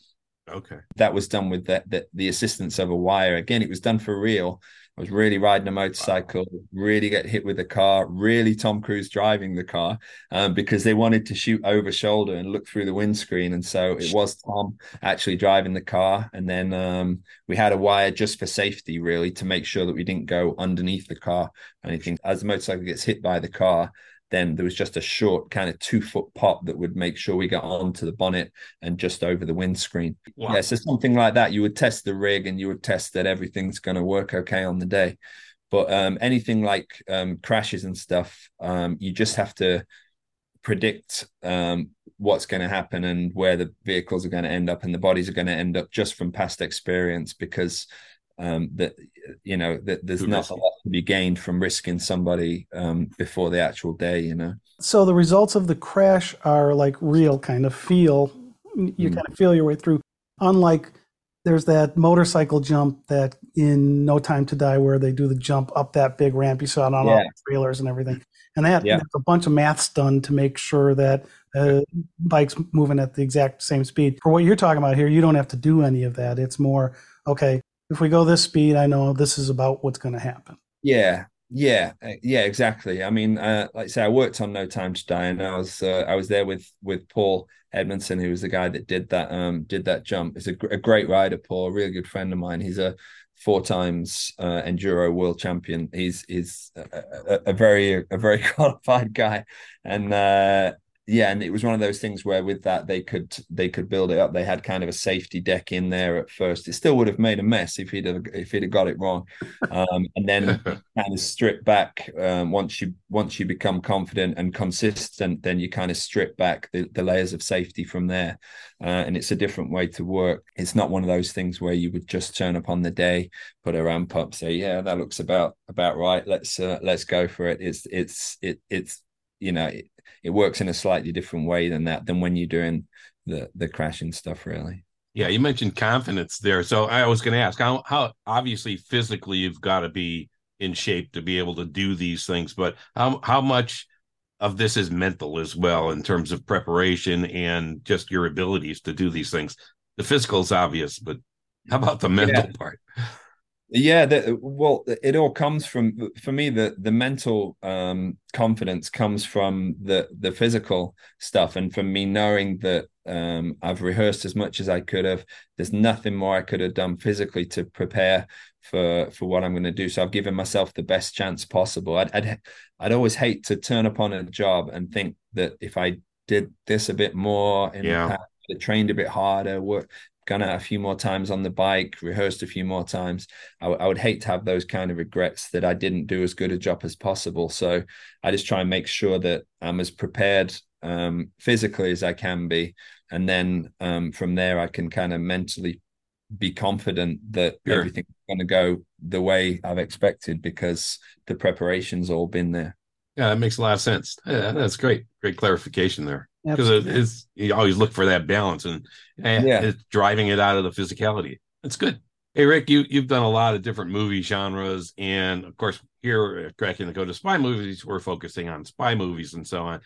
C: Okay.
A: That was done with the, the, the assistance of a wire. Again, it was done for real. I was really riding a motorcycle, wow. really get hit with the car, really Tom Cruise driving the car um, because they wanted to shoot over shoulder and look through the windscreen. And so it was Tom actually driving the car. And then um, we had a wire just for safety, really, to make sure that we didn't go underneath the car or anything. As the motorcycle gets hit by the car, then there was just a short kind of two foot pop that would make sure we got onto the bonnet and just over the windscreen. Wow. Yeah, so something like that, you would test the rig and you would test that everything's going to work okay on the day. But um, anything like um, crashes and stuff, um, you just have to predict um, what's going to happen and where the vehicles are going to end up and the bodies are going to end up just from past experience because um, that you know that there's not a lot to be gained from risking somebody um, before the actual day you know
B: so the results of the crash are like real kind of feel you mm. kind of feel your way through unlike there's that motorcycle jump that in No Time to Die where they do the jump up that big ramp you saw it on yeah. all the trailers and everything. And that yeah. a bunch of maths done to make sure that uh, bike's moving at the exact same speed. For what you're talking about here, you don't have to do any of that. It's more okay. If we go this speed, I know this is about what's going to happen.
A: Yeah, yeah, uh, yeah, exactly. I mean, uh, like I say, I worked on No Time to Die, and I was uh, I was there with with Paul Edmondson, who was the guy that did that um did that jump. He's a, a great rider, Paul, a really good friend of mine. He's a four times uh, enduro world champion. He's he's a, a, a, very a very qualified guy, and uh, yeah, and it was one of those things where with that they could they could build it up. They had kind of a safety deck in there at first. It still would have made a mess if he'd have if he'd have got it wrong, um, and then kind of strip back um, once you once you become confident and consistent. Then you kind of strip back the, the layers of safety from there, uh, and it's a different way to work. It's not one of those things where you would just turn up on the day, put a ramp up, say yeah that looks about about right. Let's uh, let's go for it. It's it's it it's you know it, works in a slightly different way than that than when you're doing the the crashing stuff really.
C: Yeah you mentioned confidence there. So i was going to ask how how obviously physically you've got to be in shape to be able to do these things but how how much of this is mental as well in terms of preparation and just your abilities to do these things? The physical is obvious but how about the mental yeah. part
A: yeah the, well it all comes from for me the the mental um confidence comes from the the physical stuff. And from me knowing that um i've rehearsed as much as i could have there's nothing more i could have done physically to prepare for for what i'm going to do. So i've given myself the best chance possible. I'd i'd, I'd always hate to turn upon a job and think that if i did this a bit more in yeah. the past, trained a bit harder work gone out a few more times on the bike, rehearsed a few more times. I, w- I would hate to have those kind of regrets that I didn't do as good a job as possible. So I just try and make sure that I'm as prepared um, physically as I can be. And then um, from there, I can kind of mentally be confident that sure. everything's going to go the way I've expected because the preparation's all been there.
C: Yeah, that makes a lot of sense. Yeah, that's great. Great clarification there because it is you always look for that balance and, and yeah. it's driving it out of the physicality. It's good. Hey Rick, you you've done a lot of different movie genres, and of course here at Cracking the Code of Spy Movies, we're focusing on spy movies and so on.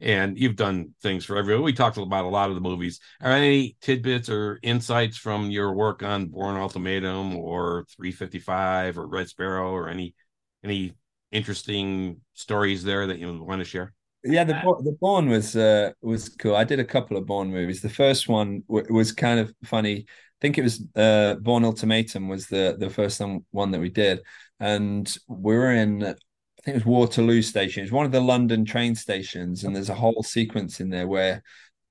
C: And you've done things for everyone. We talked about a lot of the movies. Are any tidbits or insights from your work on Bourne Ultimatum or 355 or Red Sparrow or any any interesting stories there that you want to share?
A: Yeah, the the Bourne was uh, was cool. I did a couple of Bourne movies. The first one w- was kind of funny. I think it was uh, Bourne Ultimatum was the the first one that we did, and we were in I think it was Waterloo Station. It's one of the London train stations, and there's a whole sequence in there where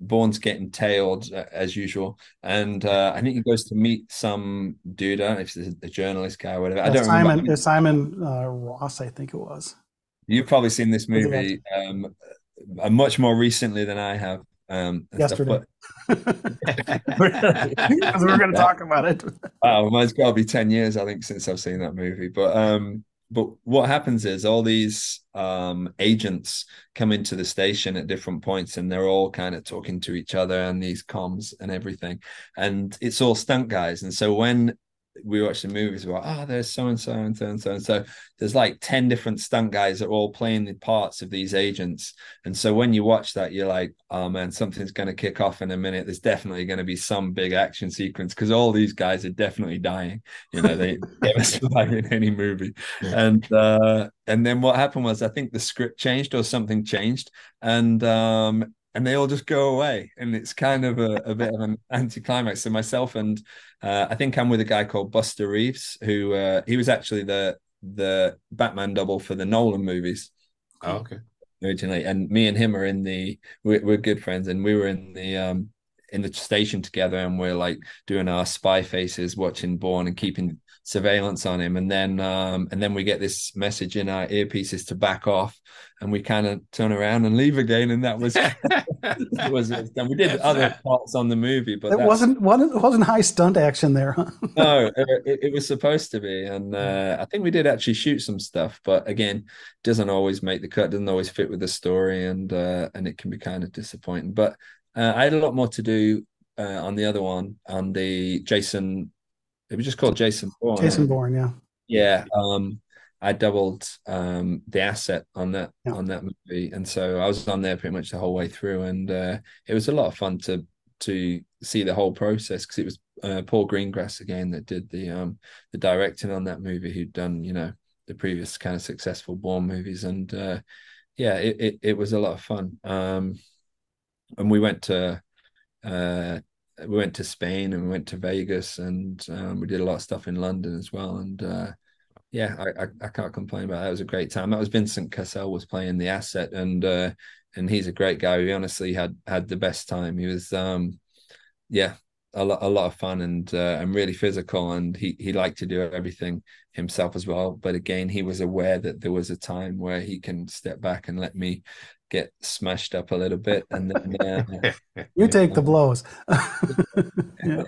A: Bourne's getting tailed uh, as usual, and uh, I think he goes to meet some dude. I don't know if it's a journalist guy or whatever. I don't
B: Simon,
A: remember.
B: Simon uh, Ross, I think it was.
A: You've probably seen this movie um, uh, much more recently than I have. Um,
B: Yesterday, because we're going to talk about it.
A: oh, well, it's got to be ten years, I think, since I've seen that movie. But um, but what happens is all these um, agents come into the station at different points, and they're all kind of talking to each other and these comms and everything, and it's all stunt guys. And so when we watch the movies about oh there's so and so and so and so and so there's like 10 different stunt guys that are all playing the parts of these agents. And so when you watch that you're like oh man something's going to kick off in a minute. There's definitely going to be some big action sequence because all these guys are definitely dying. You know they never survive in any movie. And uh and then what happened was i think the script changed or something changed. And um and they all just go away. And it's kind of a, a bit of an anticlimax so myself. And uh, i think i'm with a guy called buster reeves who uh, he was actually the the batman double for the nolan movies.
C: Oh, okay.
A: Originally, and me and him are in the we're, we're good friends, and we were in the um in the station together, and we're like doing our spy faces, watching Bourne, and keeping surveillance on him. And then um, and then we get this message in our earpieces to back off. And we kind of turn around and leave again. And that was that was and we did other parts on the movie but
B: it wasn't it wasn't high stunt action there huh?
A: no it, it, was supposed to be. And uh, i think we did actually shoot some stuff. But again doesn't always make the cut doesn't always fit with the story. And uh, and it can be kind of disappointing. But uh, i had a lot more to do uh, on the other one on the Jason it was just called Jason Bourne.
B: Jason Bourne, yeah.
A: Yeah. Um, I doubled um, the asset on that yeah. on that movie, and so I was on there pretty much the whole way through, and uh, it was a lot of fun to to see the whole process because it was uh, Paul Greengrass again that did the um, the directing on that movie, who'd done you know the previous kind of successful Bourne movies, and uh, yeah, it, it, it was a lot of fun. Um, and we went to uh, we went to Spain and we went to Vegas and um, we did a lot of stuff in London as well. And uh, yeah, I, I, I, can't complain about that. It was a great time. That was Vincent Cassel was playing the asset and uh, and he's a great guy. He honestly had had the best time. He was um, yeah, a lot a lot of fun and uh, and really physical and he he liked to do everything himself as well. But again, he was aware that there was a time where he can step back and let me get smashed up a little bit and then
B: uh, you take the blows. Yeah.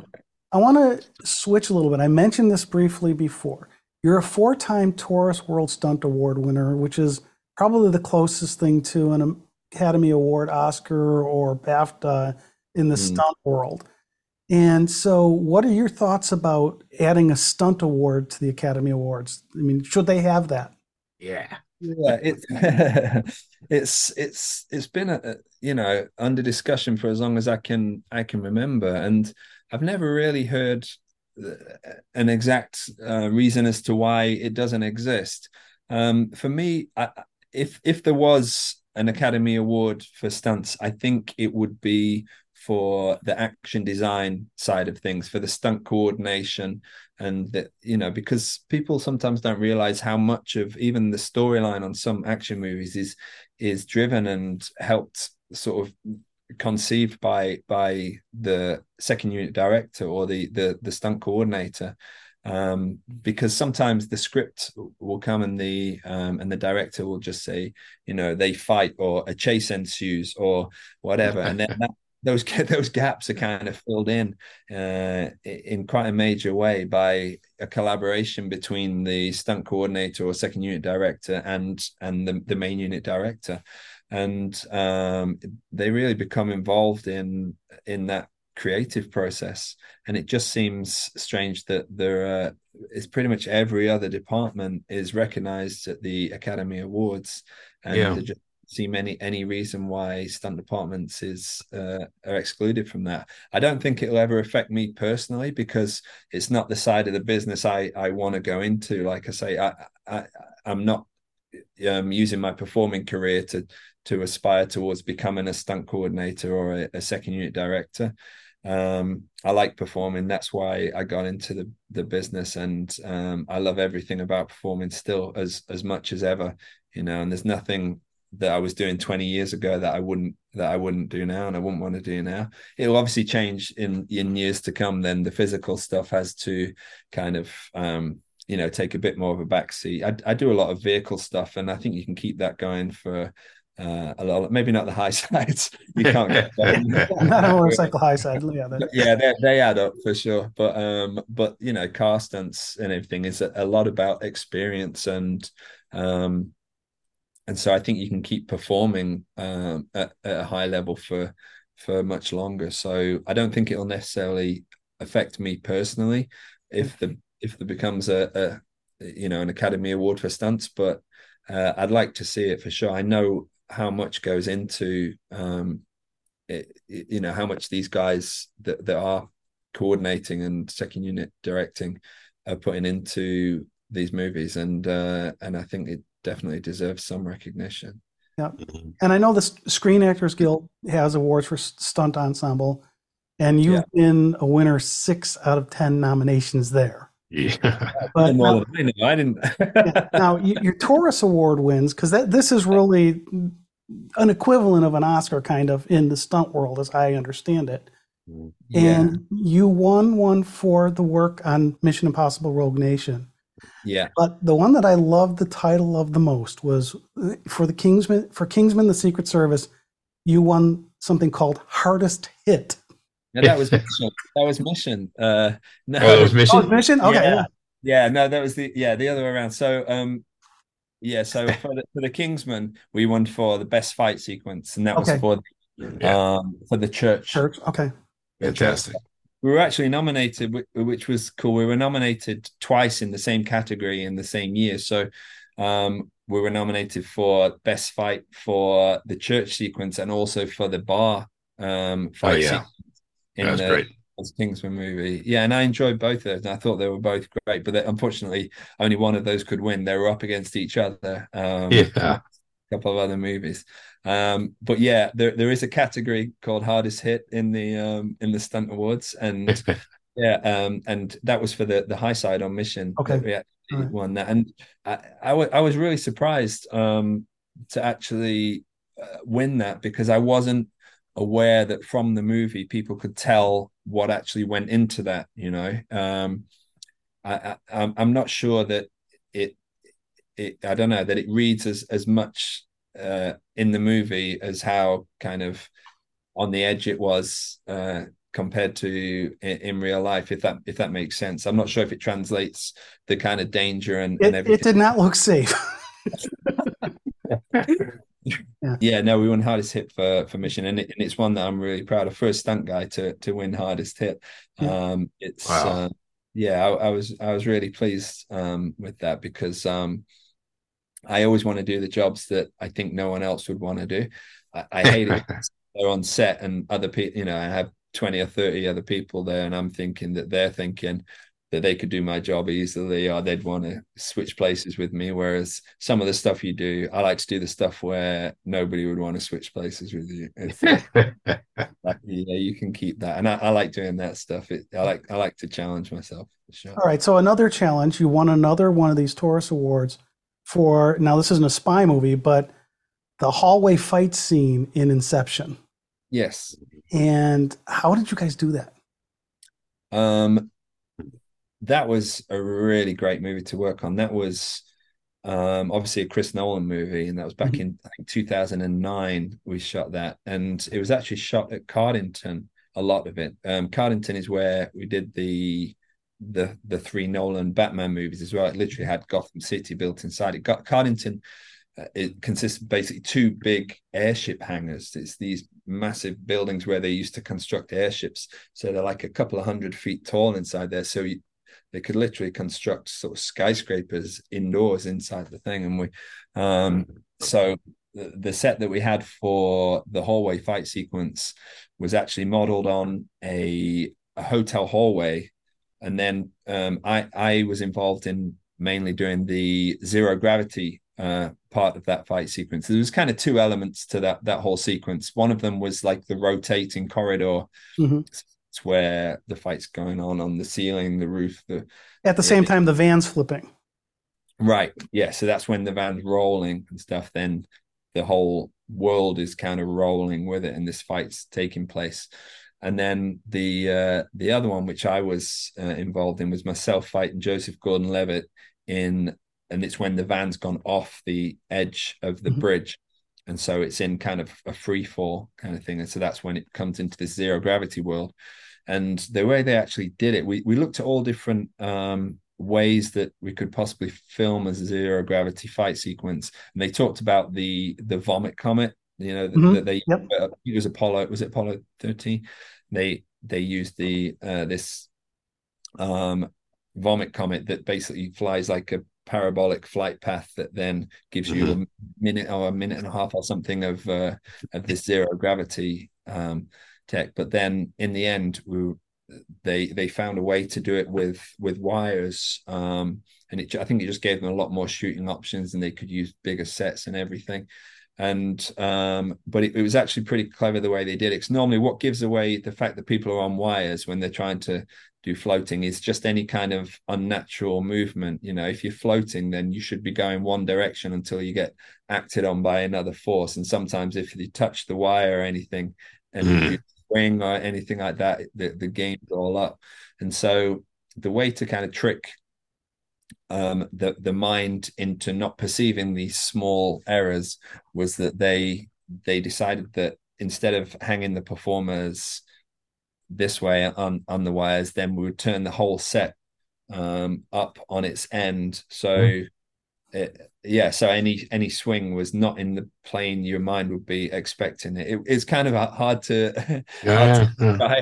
B: i want to switch a little bit. I mentioned this briefly before. You're a four-time taurus world stunt award winner which is probably the closest thing to an academy award oscar or bafta in the mm. stunt world. And so what are your thoughts about adding a stunt award to the academy awards? I mean should they have that?
C: Yeah
A: yeah it's it's it's it's been a you know under discussion for as long as i can i can remember. And i've never really heard uh, an exact uh, reason as to why it doesn't exist. Um, for me I, if if there was an academy award for stunts i think it would be for the action design side of things for the stunt coordination and that you know because people sometimes don't realize how much of even the storyline on some action movies is is driven and helped sort of conceived by by the second unit director or the the the stunt coordinator. Um, because sometimes the script will come and the um, and the director will just say you know they fight or a chase ensues or whatever. And then that those those gaps are kind of filled in uh, in quite a major way by a collaboration between the stunt coordinator or second unit director and and the, the main unit director. And um, they really become involved in in that creative process. And it just seems strange that there are it's pretty much every other department is recognized at the academy awards. And yeah. See many any reason why stunt departments is uh, are excluded from that. I don't think it'll ever affect me personally because it's not the side of the business I I want to go into. Like I say, I, I I'm not um, using my performing career to to aspire towards becoming a stunt coordinator or a, a second unit director. Um, I like performing. That's why I got into the the business, and um, I love everything about performing still as as much as ever. You know, and there's nothing that I was doing 20 years ago that I wouldn't that I wouldn't do now and I wouldn't want to do now. It'll obviously change in in years to come. Then the physical stuff has to kind of um, you know take a bit more of a backseat. I, I do a lot of vehicle stuff, and I think you can keep that going for uh, a lot. Maybe not the high sides. You can't get
B: not a motorcycle high side. Yeah,
A: yeah, they, they add up for sure. But um, but you know, car stunts and everything is a, a lot about experience and um and so I think you can keep performing um, at, at, a high level for for much longer. So I don't think it'll necessarily affect me personally if the if there becomes a, a you know an Academy Award for stunts, but uh, I'd like to see it for sure. I know how much goes into um, it, you know how much these guys that, that are coordinating and second unit directing are putting into these movies and uh, and I think it definitely deserves some recognition.
B: Yeah, mm-hmm. and I know the Screen Actors Guild has awards for stunt ensemble, and you've yeah. been a winner six out of ten nominations there.
C: Yeah,
A: but now, I, I didn't.
B: now your Taurus Award wins because that this is really an equivalent of an Oscar kind of in the stunt world, as I understand it. Yeah. And you won one for the work on Mission Impossible Rogue Nation.
A: Yeah.
B: But the one that I loved the title of the most was uh, for the Kingsman for Kingsman the Secret Service, you won something called Hardest Hit.
A: Yeah, that was mission. That was mission. Uh
C: no oh, was mission.
B: Oh, mission? Okay.
A: Yeah. yeah. yeah. no, that was the yeah, the other way around. So um yeah, so for the, for the Kingsman, we won for the best fight sequence, and that was for yeah. um for the church.
B: Church, okay.
C: Fantastic.
A: We were actually nominated, which was cool. We were nominated twice in the same category in the same year. So um, we were nominated for best fight for the church sequence and also for the bar um, fight oh, yeah.
C: in That's the great.
A: Kingsman movie. Yeah, and I enjoyed both of those. And I thought they were both great, but unfortunately, only one of those could win. They were up against each other. Um,
C: yeah,
A: couple of other movies. Um, but yeah, there there is a category called hardest hit in the um, in the stunt awards, and yeah, um, and that was for the the high side on mission.
B: Okay,
A: we actually right. won that, and I, I, w- I was really surprised um, to actually uh, win that because I wasn't aware that from the movie people could tell what actually went into that. You know, um, I, I I'm not sure that it it I don't know that it reads as as much uh, in the movie as how kind of on the edge it was uh, compared to in, in, real life. If that if that makes sense, I'm not sure if it translates the kind of danger and,
B: it,
A: and everything.
B: It did not look safe.
A: yeah. yeah. no, we won hardest hit for for mission, and, it, and it's one that I'm really proud of. First stunt guy to to win hardest hit. Um, it's wow. uh, yeah, I, I, was I was really pleased um, with that because um, I always want to do the jobs that I think no one else would want to do. I, I hate it. They're on set and other people, you know, I have 20 or 30 other people there, and I'm thinking that they're thinking that they could do my job easily or they'd want to switch places with me. Whereas some of the stuff you do, I like to do the stuff where nobody would want to switch places with you. If, like, yeah, you can keep that. And I, I like doing that stuff. It, I like I like to challenge myself. Sure.
B: All right. So another challenge. You won another one of these Taurus Awards for now this isn't a spy movie, but the hallway fight scene in Inception.
A: Yes.
B: And how did you guys do that?
A: Um that was a really great movie to work on. That was um obviously a Chris Nolan movie, and that was back mm-hmm. in I think 2009 we shot that. And it was actually shot at Cardington, a lot of it. Um Cardington is where we did the the the three Nolan Batman movies as well. It literally had Gotham City built inside it. Got Cardington. Uh, it consists of basically two big airship hangars. It's these massive buildings where they used to construct airships. So they're like a couple of hundred feet tall inside there. So you, they could literally construct sort of skyscrapers indoors inside the thing. And we, um, so the, the set that we had for the hallway fight sequence was actually modeled on a, a hotel hallway and then um, I I was involved in mainly doing the zero gravity uh, part of that fight sequence. There was kind of two elements to that that whole sequence. One of them was like the rotating corridor. Mm-hmm. It's where the fight's going on on the ceiling, the roof. The
B: at the same time the van's flipping.
A: Right. Yeah. So that's when the van's rolling and stuff. Then the whole world is kind of rolling with it, and this fight's taking place and then the uh, the other one which I was uh, involved in was myself fighting Joseph Gordon-Levitt in, and it's when the van's gone off the edge of the mm-hmm. bridge, and so it's in kind of a free fall kind of thing, and so that's when it comes into this zero gravity world, and the way they actually did it, we we looked at all different um, ways that we could possibly film a zero gravity fight sequence, and they talked about the the vomit comet you know mm-hmm. that they yep. uh, it was apollo was it apollo 13 they they used the uh this um vomit comet that basically flies like a parabolic flight path that then gives you mm-hmm. a minute or a minute and a half or something of uh of this zero gravity um tech but then in the end we they they found a way to do it with with wires um and it i think it just gave them a lot more shooting options and they could use bigger sets and everything and um, but it, it, was actually pretty clever the way they did it. Because normally, what gives away the fact that people are on wires when they're trying to do floating is just any kind of unnatural movement. You know, if you're floating, then you should be going one direction until you get acted on by another force. And sometimes, if you touch the wire or anything, and mm. you swing or anything like that, the the game's all up. And so, the way to kind of trick um, the the mind into not perceiving these small errors was that they they decided that instead of hanging the performers this way on on the wires, then we would turn the whole set um, up on its end. So. Mm. It, yeah, so any any swing was not in the plane your mind would be expecting it. it it's kind of hard to,
C: yeah, hard to
A: yeah.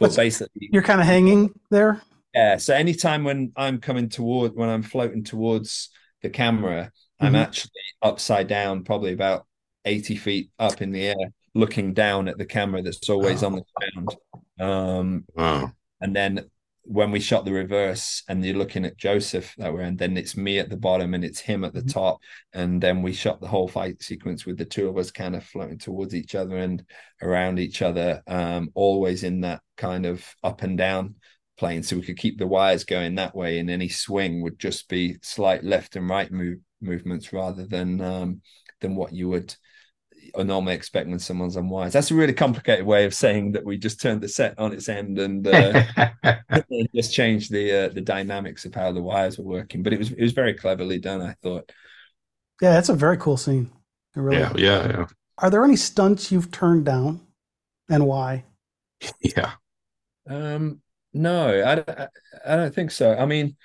A: but basically
B: you're kind of hanging there.
A: Yeah. So anytime when I'm coming toward when I'm floating towards the camera, mm-hmm. I'm actually upside down, probably about 80 feet up in the air, looking down at the camera that's always oh. on the ground. Um,
C: wow.
A: And then when we shot the reverse and you're looking at Joseph that way, and then it's me at the bottom and it's him at the mm-hmm. top. And then we shot the whole fight sequence with the two of us kind of floating towards each other and around each other, um, always in that kind of up and down plane so we could keep the wires going that way and any swing would just be slight left and right move, movements rather than um, than what you would normally expect when someone's on wires. That's a really complicated way of saying that we just turned the set on its end and uh, just changed the uh, the dynamics of how the wires were working but it was it was very cleverly done i thought.
B: Yeah that's a very cool scene.
C: Really yeah, yeah yeah.
B: Are there any stunts you've turned down and why?
C: Yeah.
A: Um no, I, I don't think so. I mean,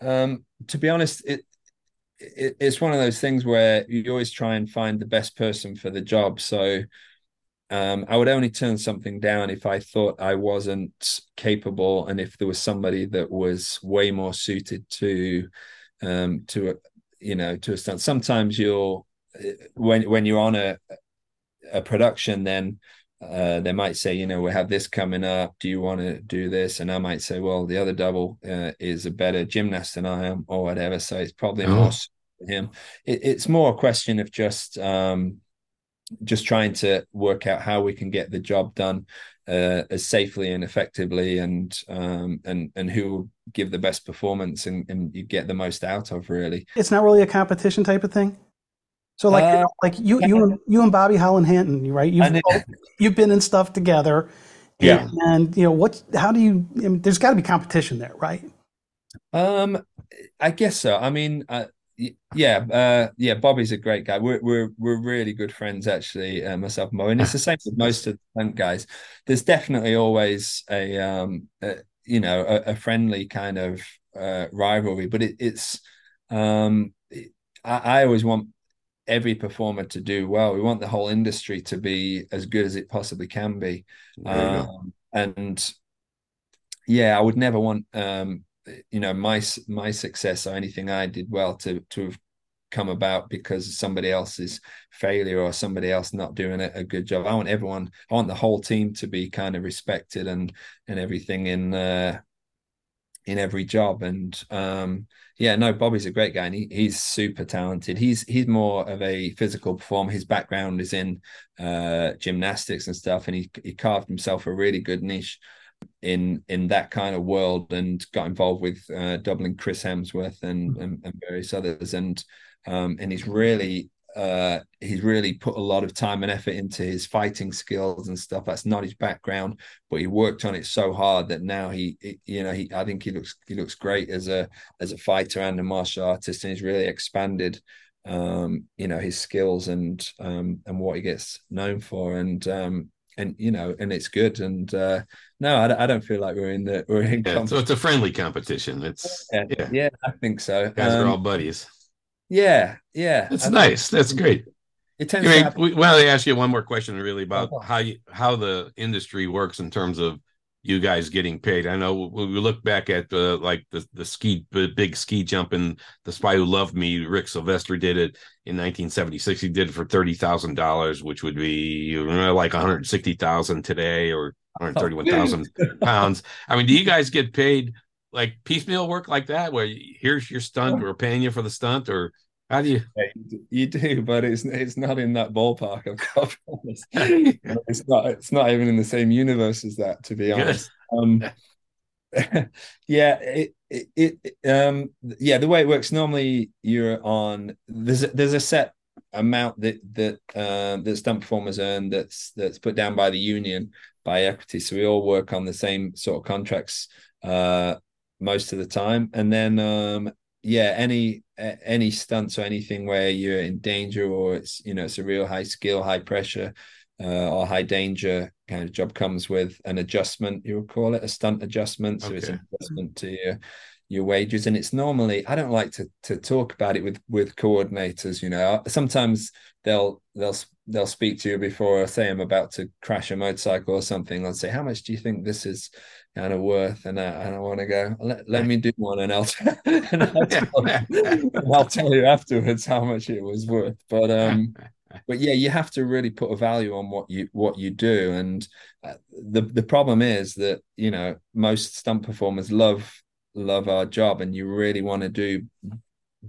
A: um, to be honest, it, it, it's one of those things where you always try and find the best person for the job. So um, I would only turn something down if I thought I wasn't capable, and if there was somebody that was way more suited to um, to you know to a stunt. Sometimes you'll when when you're on a a production, then uh, they might say, you know, we have this coming up. Do you want to do this? And I might say, well, the other double uh, is a better gymnast than I am, or whatever. So it's probably oh. more for him. It, it's more a question of just um, just trying to work out how we can get the job done uh, as safely and effectively, and um, and and who will give the best performance and, and you get the most out of. Really,
B: it's not really a competition type of thing. So like uh, like you you and you and Bobby Holland Hanton, right? You've you've been in stuff together.
C: Yeah.
B: And, and, you know what how do you I mean, there's got to be competition there, right?
A: Um I guess so. I mean uh, yeah, uh, yeah. Bobby's a great guy. We're we're we're really good friends, actually. Uh, myself and Mo, and it's the same with most of the guys. There's definitely always a um, a, you know, a, a, friendly kind of uh, rivalry, but it, it's um, I, I always want every performer to do well. We want the whole industry to be as good as it possibly can be. Um, and yeah, I would never want um, you know my my success or anything I did well to to have come about because of somebody else's failure or somebody else not doing a, a, good job. I want everyone, I want the whole team to be kind of respected and and everything in uh, in every job. And um, yeah, no, Bobby's a great guy, and he, he's super talented. He's he's more of a physical performer. His background is in uh, gymnastics and stuff, and he he carved himself a really good niche in in that kind of world, and got involved with uh, doubling Chris Hemsworth and, and, and various others, and um, and he's really uh, he's really put a lot of time and effort into his fighting skills and stuff. That's not his background, but he worked on it so hard that now he, he, you know, he I think he looks he looks great as a as a fighter and a martial artist, and he's really expanded, um, you know, his skills and um, and what he gets known for, and um, and you know, and it's good. And uh, no, I, I don't feel like we're in the we're in.
C: Yeah, so it's a friendly competition. It's
A: yeah, yeah, yeah I think so.
C: guys are all um, buddies.
A: Yeah, yeah.
C: That's nice. That's great. It tends I mean, well, they ask you one more question really about oh. how you how the industry works in terms of you guys getting paid. I know we look back at the like the the ski the big ski jump and the spy who loved me. Rick Sylvester did it in 1976. He did it for thirty thousand dollars, which would be like 160,000 today or 131,000 pounds. I mean, do you guys get paid like piecemeal work like that, where here's your stunt, we're paying you for the stunt, or How do you?
A: Yeah, you do, but it's it's not in that ballpark. I've it's not. It's not even in the same universe as that, to be honest. Um, yeah, it, it, it um yeah the way it works normally you're on there's a, there's a set amount that that uh, that stunt performers earn that's that's put down by the union by equity so we all work on the same sort of contracts uh most of the time. And then um yeah any any stunts or anything where you're in danger or it's you know it's a real high skill high pressure uh, or high danger kind of job comes with an adjustment you would call it a stunt adjustment. So okay. it's an adjustment to your your wages. And it's normally i don't like to to talk about it with with coordinators you know. Sometimes they'll they'll they'll speak to you before i say i'm about to crash a motorcycle or something they'll say how much do you think this is kind of worth and i, and I want to go let, let me do one and i'll, and I'll, tell, and I'll tell you afterwards how much it was worth. But um but yeah you have to really put a value on what you what you do and uh, the the problem is that you know most stunt performers love love our job and you really want to do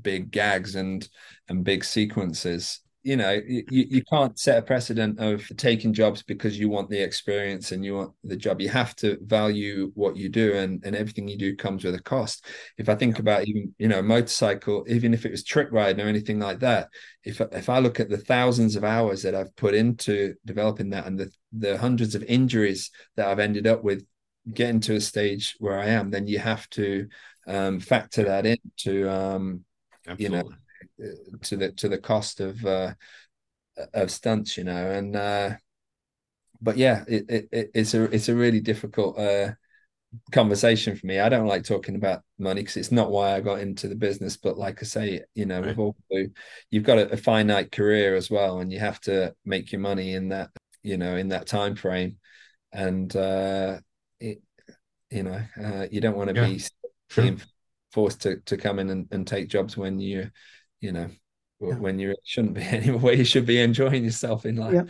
A: big gags and and big sequences you know you, you can't set a precedent of taking jobs because you want the experience and you want the job. You have to value what you do and, and everything you do comes with a cost. If i think about even you know a motorcycle even if it was trick riding or anything like that if if i look at the thousands of hours that i've put into developing that and the the hundreds of injuries that i've ended up with getting to a stage where i am then you have to um, factor that into um, you know to the to the cost of uh, of stunts, you know, and uh, but yeah, it, it it's a it's a really difficult uh, conversation for me. I don't like talking about money because it's not why I got into the business. But like I say, you know, right. all, you've got a, a, finite career as well, and you have to make your money in that you know in that time frame, and uh, it, you know, uh, you don't want to yeah. be sure. forced to to come in and, and take jobs when you you know, yeah. when you shouldn't be anywhere. You should be enjoying yourself in life.
C: Yeah,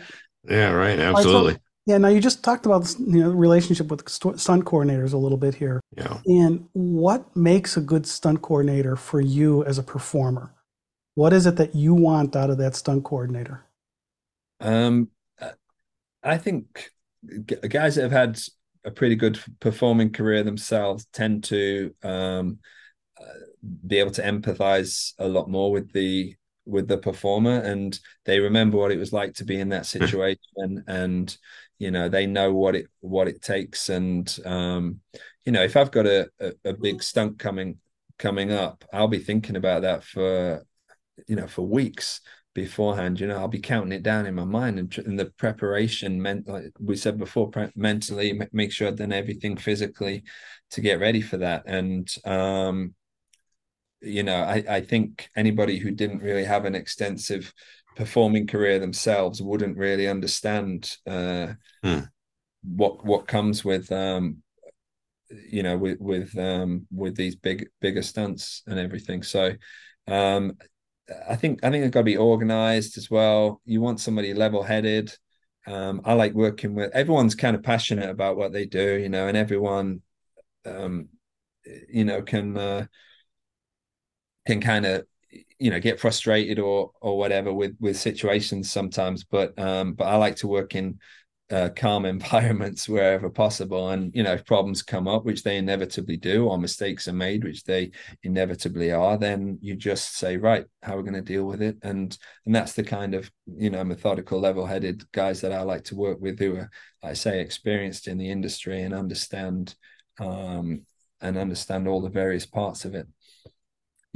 C: yeah right. Absolutely. Right, so,
B: yeah. Now you just talked about this, you know, relationship with stunt coordinators a little bit here.
C: Yeah.
B: And what makes a good stunt coordinator for you as a performer? What is it that you want out of that stunt coordinator?
A: Um, I think guys that have had a pretty good performing career themselves tend to um, be able to empathize a lot more with the with the performer and they remember what it was like to be in that situation and you know they know what it what it takes and um you know if i've got a, a, a big stunt coming coming up i'll be thinking about that for you know for weeks beforehand you know i'll be counting it down in my mind and, and the preparation meant like we said before pre- mentally make sure i've done everything physically to get ready for that and um you know, I, I think anybody who didn't really have an extensive performing career themselves wouldn't really understand uh, hmm. what what comes with um, you know with with um, with these big bigger stunts and everything. So um, I think I think it's got to be organized as well. You want somebody level headed. Um, I like working with everyone's kind of passionate about what they do, you know, and everyone, um, you know, can uh, can kind of you know get frustrated or or whatever with with situations sometimes. But um but i like to work in uh, calm environments wherever possible. And you know if problems come up which they inevitably do or mistakes are made which they inevitably are then you just say right how are we going to deal with it? And and that's the kind of you know methodical level-headed guys that i like to work with who are i say experienced in the industry and understand um and understand all the various parts of it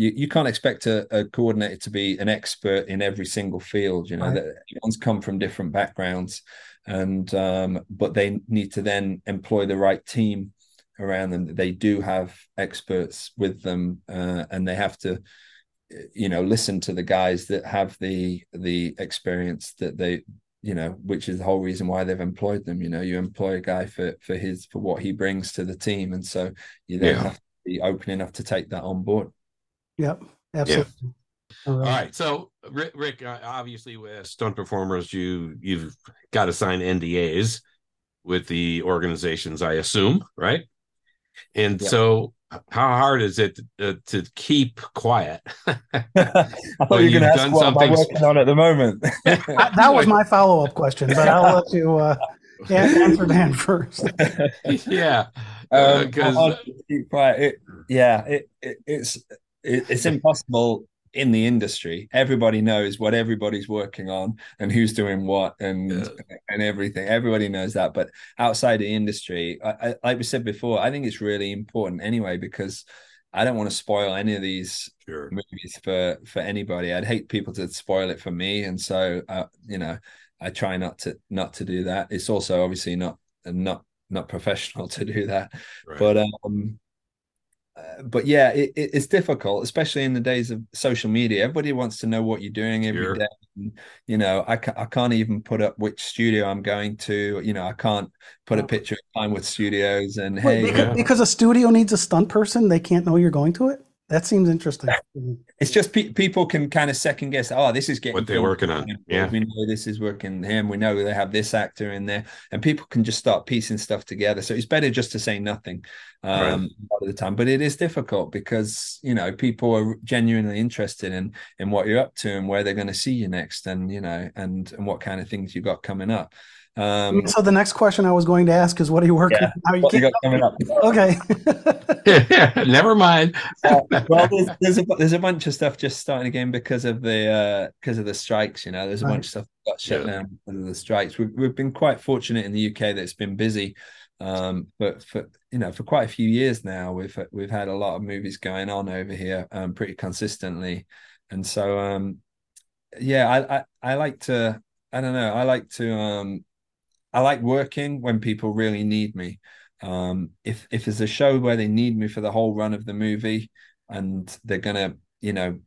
A: you, you can't expect a, a, coordinator to be an expert in every single field. You know, right. everyone's come from different backgrounds, and um, but they need to then employ the right team around them. They do have experts with them, uh, and they have to, you know, listen to the guys that have the the experience that they you know which is the whole reason why they've employed them you know you employ a guy for for his for what he brings to the team and so you then yeah. have to be open enough to take that on board
B: Yep, absolutely. Yeah.
C: All, right. All right. So, Rick, Rick, uh, obviously, with stunt performers, you you've got to sign NDAs with the organizations, I assume, right? And so, how hard is it to, uh, to keep quiet?
A: I thought you were going to ask what something... am working on at the moment.
B: that was my follow up question, but I'll let you uh, answer Dan first.
C: yeah,
A: because um, keep quiet. It, yeah, it, it, it's it, it's impossible in the industry. Everybody knows what everybody's working on and who's doing what and yeah. and everything. Everybody knows that. But outside the industry I, I, like we said before i think it's really important anyway because i don't want to spoil any of these sure. movies for for anybody. I'd hate people to spoil it for me. And so uh, you know i try not to not to do that. It's also obviously not not not professional to do that. Right. but um but yeah, it, it's difficult, especially in the days of social media. Everybody wants to know what you're doing every sure. day. And, you know, I, ca- I can't even put up which studio I'm going to. You know, I can't put a picture of Pinewood Studios and Wait, hey,
B: because, you know, because a studio needs a stunt person, they can't know you're going to it. That seems interesting.
A: It's just pe- people can kind of second guess. Oh, this is getting
C: what they're working on. Yeah,
A: we know this is working him. We know they have this actor in there, and people can just start piecing stuff together. So it's better just to say nothing um, right. a lot of the time. But it is difficult because you know people are genuinely interested in in what you're up to and where they're going to see you next, and you know, and and what kind of things you got coming up.
B: Um, so the next question I was going to ask is, what are you working? Yeah, How you, you got coming up? Okay.
C: Never mind.
A: uh, well, there's, there's, a there's a bunch of stuff just starting again because of the uh, because of the strikes. You know, there's a right. bunch of stuff got shut yeah. down because of the strikes. We've we've been quite fortunate in the UK that it's been busy, um, but for you know for quite a few years now, we've we've had a lot of movies going on over here um, pretty consistently, and so um, yeah, I, I I like to I don't know I like to um I like working when people really need me. Um, if if there's a show where they need me for the whole run of the movie, and they're gonna, you know,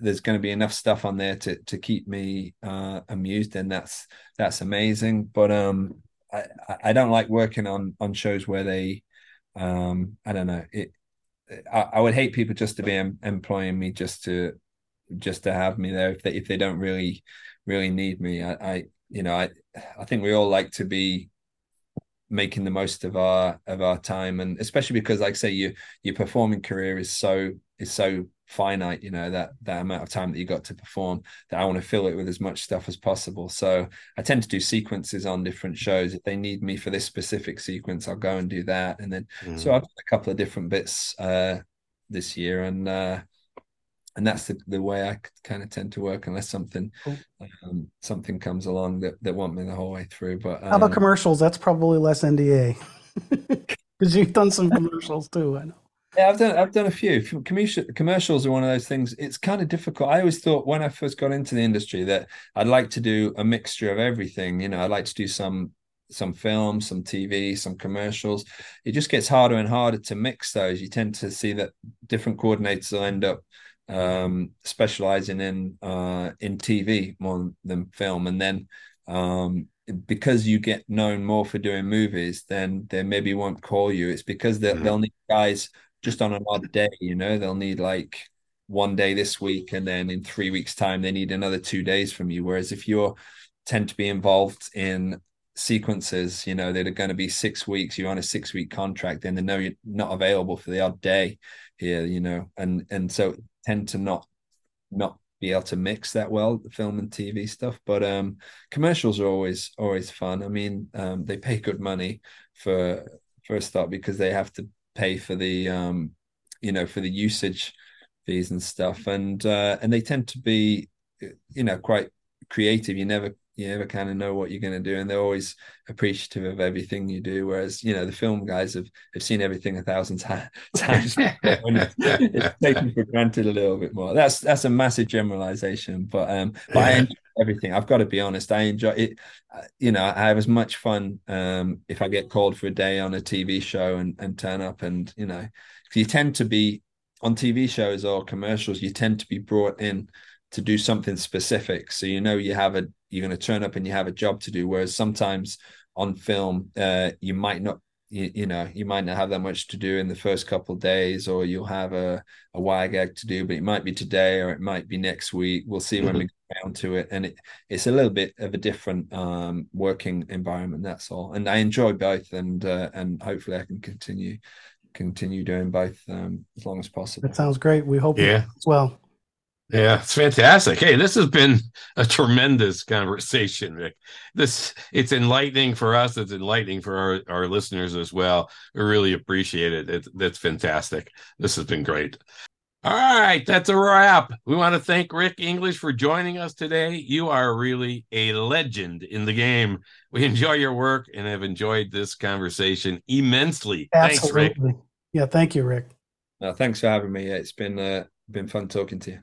A: there's going to be enough stuff on there to to keep me uh, amused, then that's that's amazing. But um, I I don't like working on on shows where they, um, I don't know it. I, I would hate people just to be em- employing me just to just to have me there if they if they don't really really need me. I, I you know I I think we all like to be making the most of our of our time. And especially because like I say you your performing career is so is so finite you know that that amount of time that you got to perform that I want to fill it with as much stuff as possible. So I tend to do sequences on different shows. If they need me for this specific sequence I'll go and do that. And then mm. so I've done a couple of different bits uh this year. And uh and that's the, the way I kind of tend to work unless something cool. um, something comes along that, that want me the whole way through. But
B: um, how about um, commercials? That's probably less NDA because you've done some commercials too. I know.
A: Yeah, I've done I've done a few. Commercials are one of those things. It's kind of difficult. I always thought when I first got into the industry that I'd like to do a mixture of everything. You know, I'd like to do some some films, some TV, some commercials. It just gets harder and harder to mix those. You tend to see that different coordinators will end up um, specializing in uh, in TV more than film, and then um, because you get known more for doing movies, then they maybe won't call you. It's because they, mm-hmm. they'll need guys just on an odd day. You know, they'll need like one day this week, and then in three weeks' time they need another two days from you. Whereas if you're tend to be involved in sequences, you know, that are going to be six weeks, you're on a six week contract, then they know you're not available for the odd day here, you know, and and so tend to not not be able to mix that well the film and tv stuff but um commercials are always always fun. I mean um they pay good money for for a start because they have to pay for the um you know for the usage fees and stuff. And uh and they tend to be you know quite creative. You never you ever kind of know what you're going to do and they're always appreciative of everything you do whereas you know the film guys have, have seen everything a thousand times it's, it's taken for granted a little bit more that's that's a massive generalization but um but i enjoy everything i've got to be honest i enjoy it uh, you know i have as much fun um if i get called for a day on a tv show and and turn up and you know you tend to be on tv shows or commercials you tend to be brought in to do something specific. So you know you have a you're going to turn up and you have a job to do. Whereas sometimes on film, uh, you might not you, you, know you might not have that much to do in the first couple of days, or you'll have a a wag gag to do, but it might be today or it might be next week. We'll see mm-hmm. when we mm-hmm. get down to it, and it it's a little bit of a different um, working environment. That's all, and I enjoy both, and uh, and hopefully I can continue continue doing both um, as long as possible.
B: That sounds great. We hope
C: yeah
B: as well.
C: Yeah, it's fantastic. Hey, this has been a tremendous conversation, Rick. This it's enlightening for us. It's enlightening for our, our listeners as well. We really appreciate it. it. That's fantastic. This has been great. All right, that's a wrap. We want to thank Rick English for joining us today. You are really a legend in the game. We enjoy your work and have enjoyed this conversation immensely. Absolutely. Thanks, Rick.
B: Yeah, thank you, Rick.
A: No, thanks for having me. It's been uh, been fun talking to you.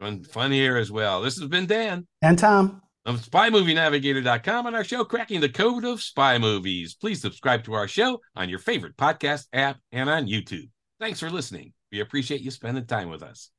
C: Fun, fun here as well. This has been Dan
B: and Tom
C: of SpyMovieNavigator.com on our show, Cracking the Code of Spy Movies. Please subscribe to our show on your favorite podcast app and on YouTube. Thanks for listening. We appreciate you spending time with us.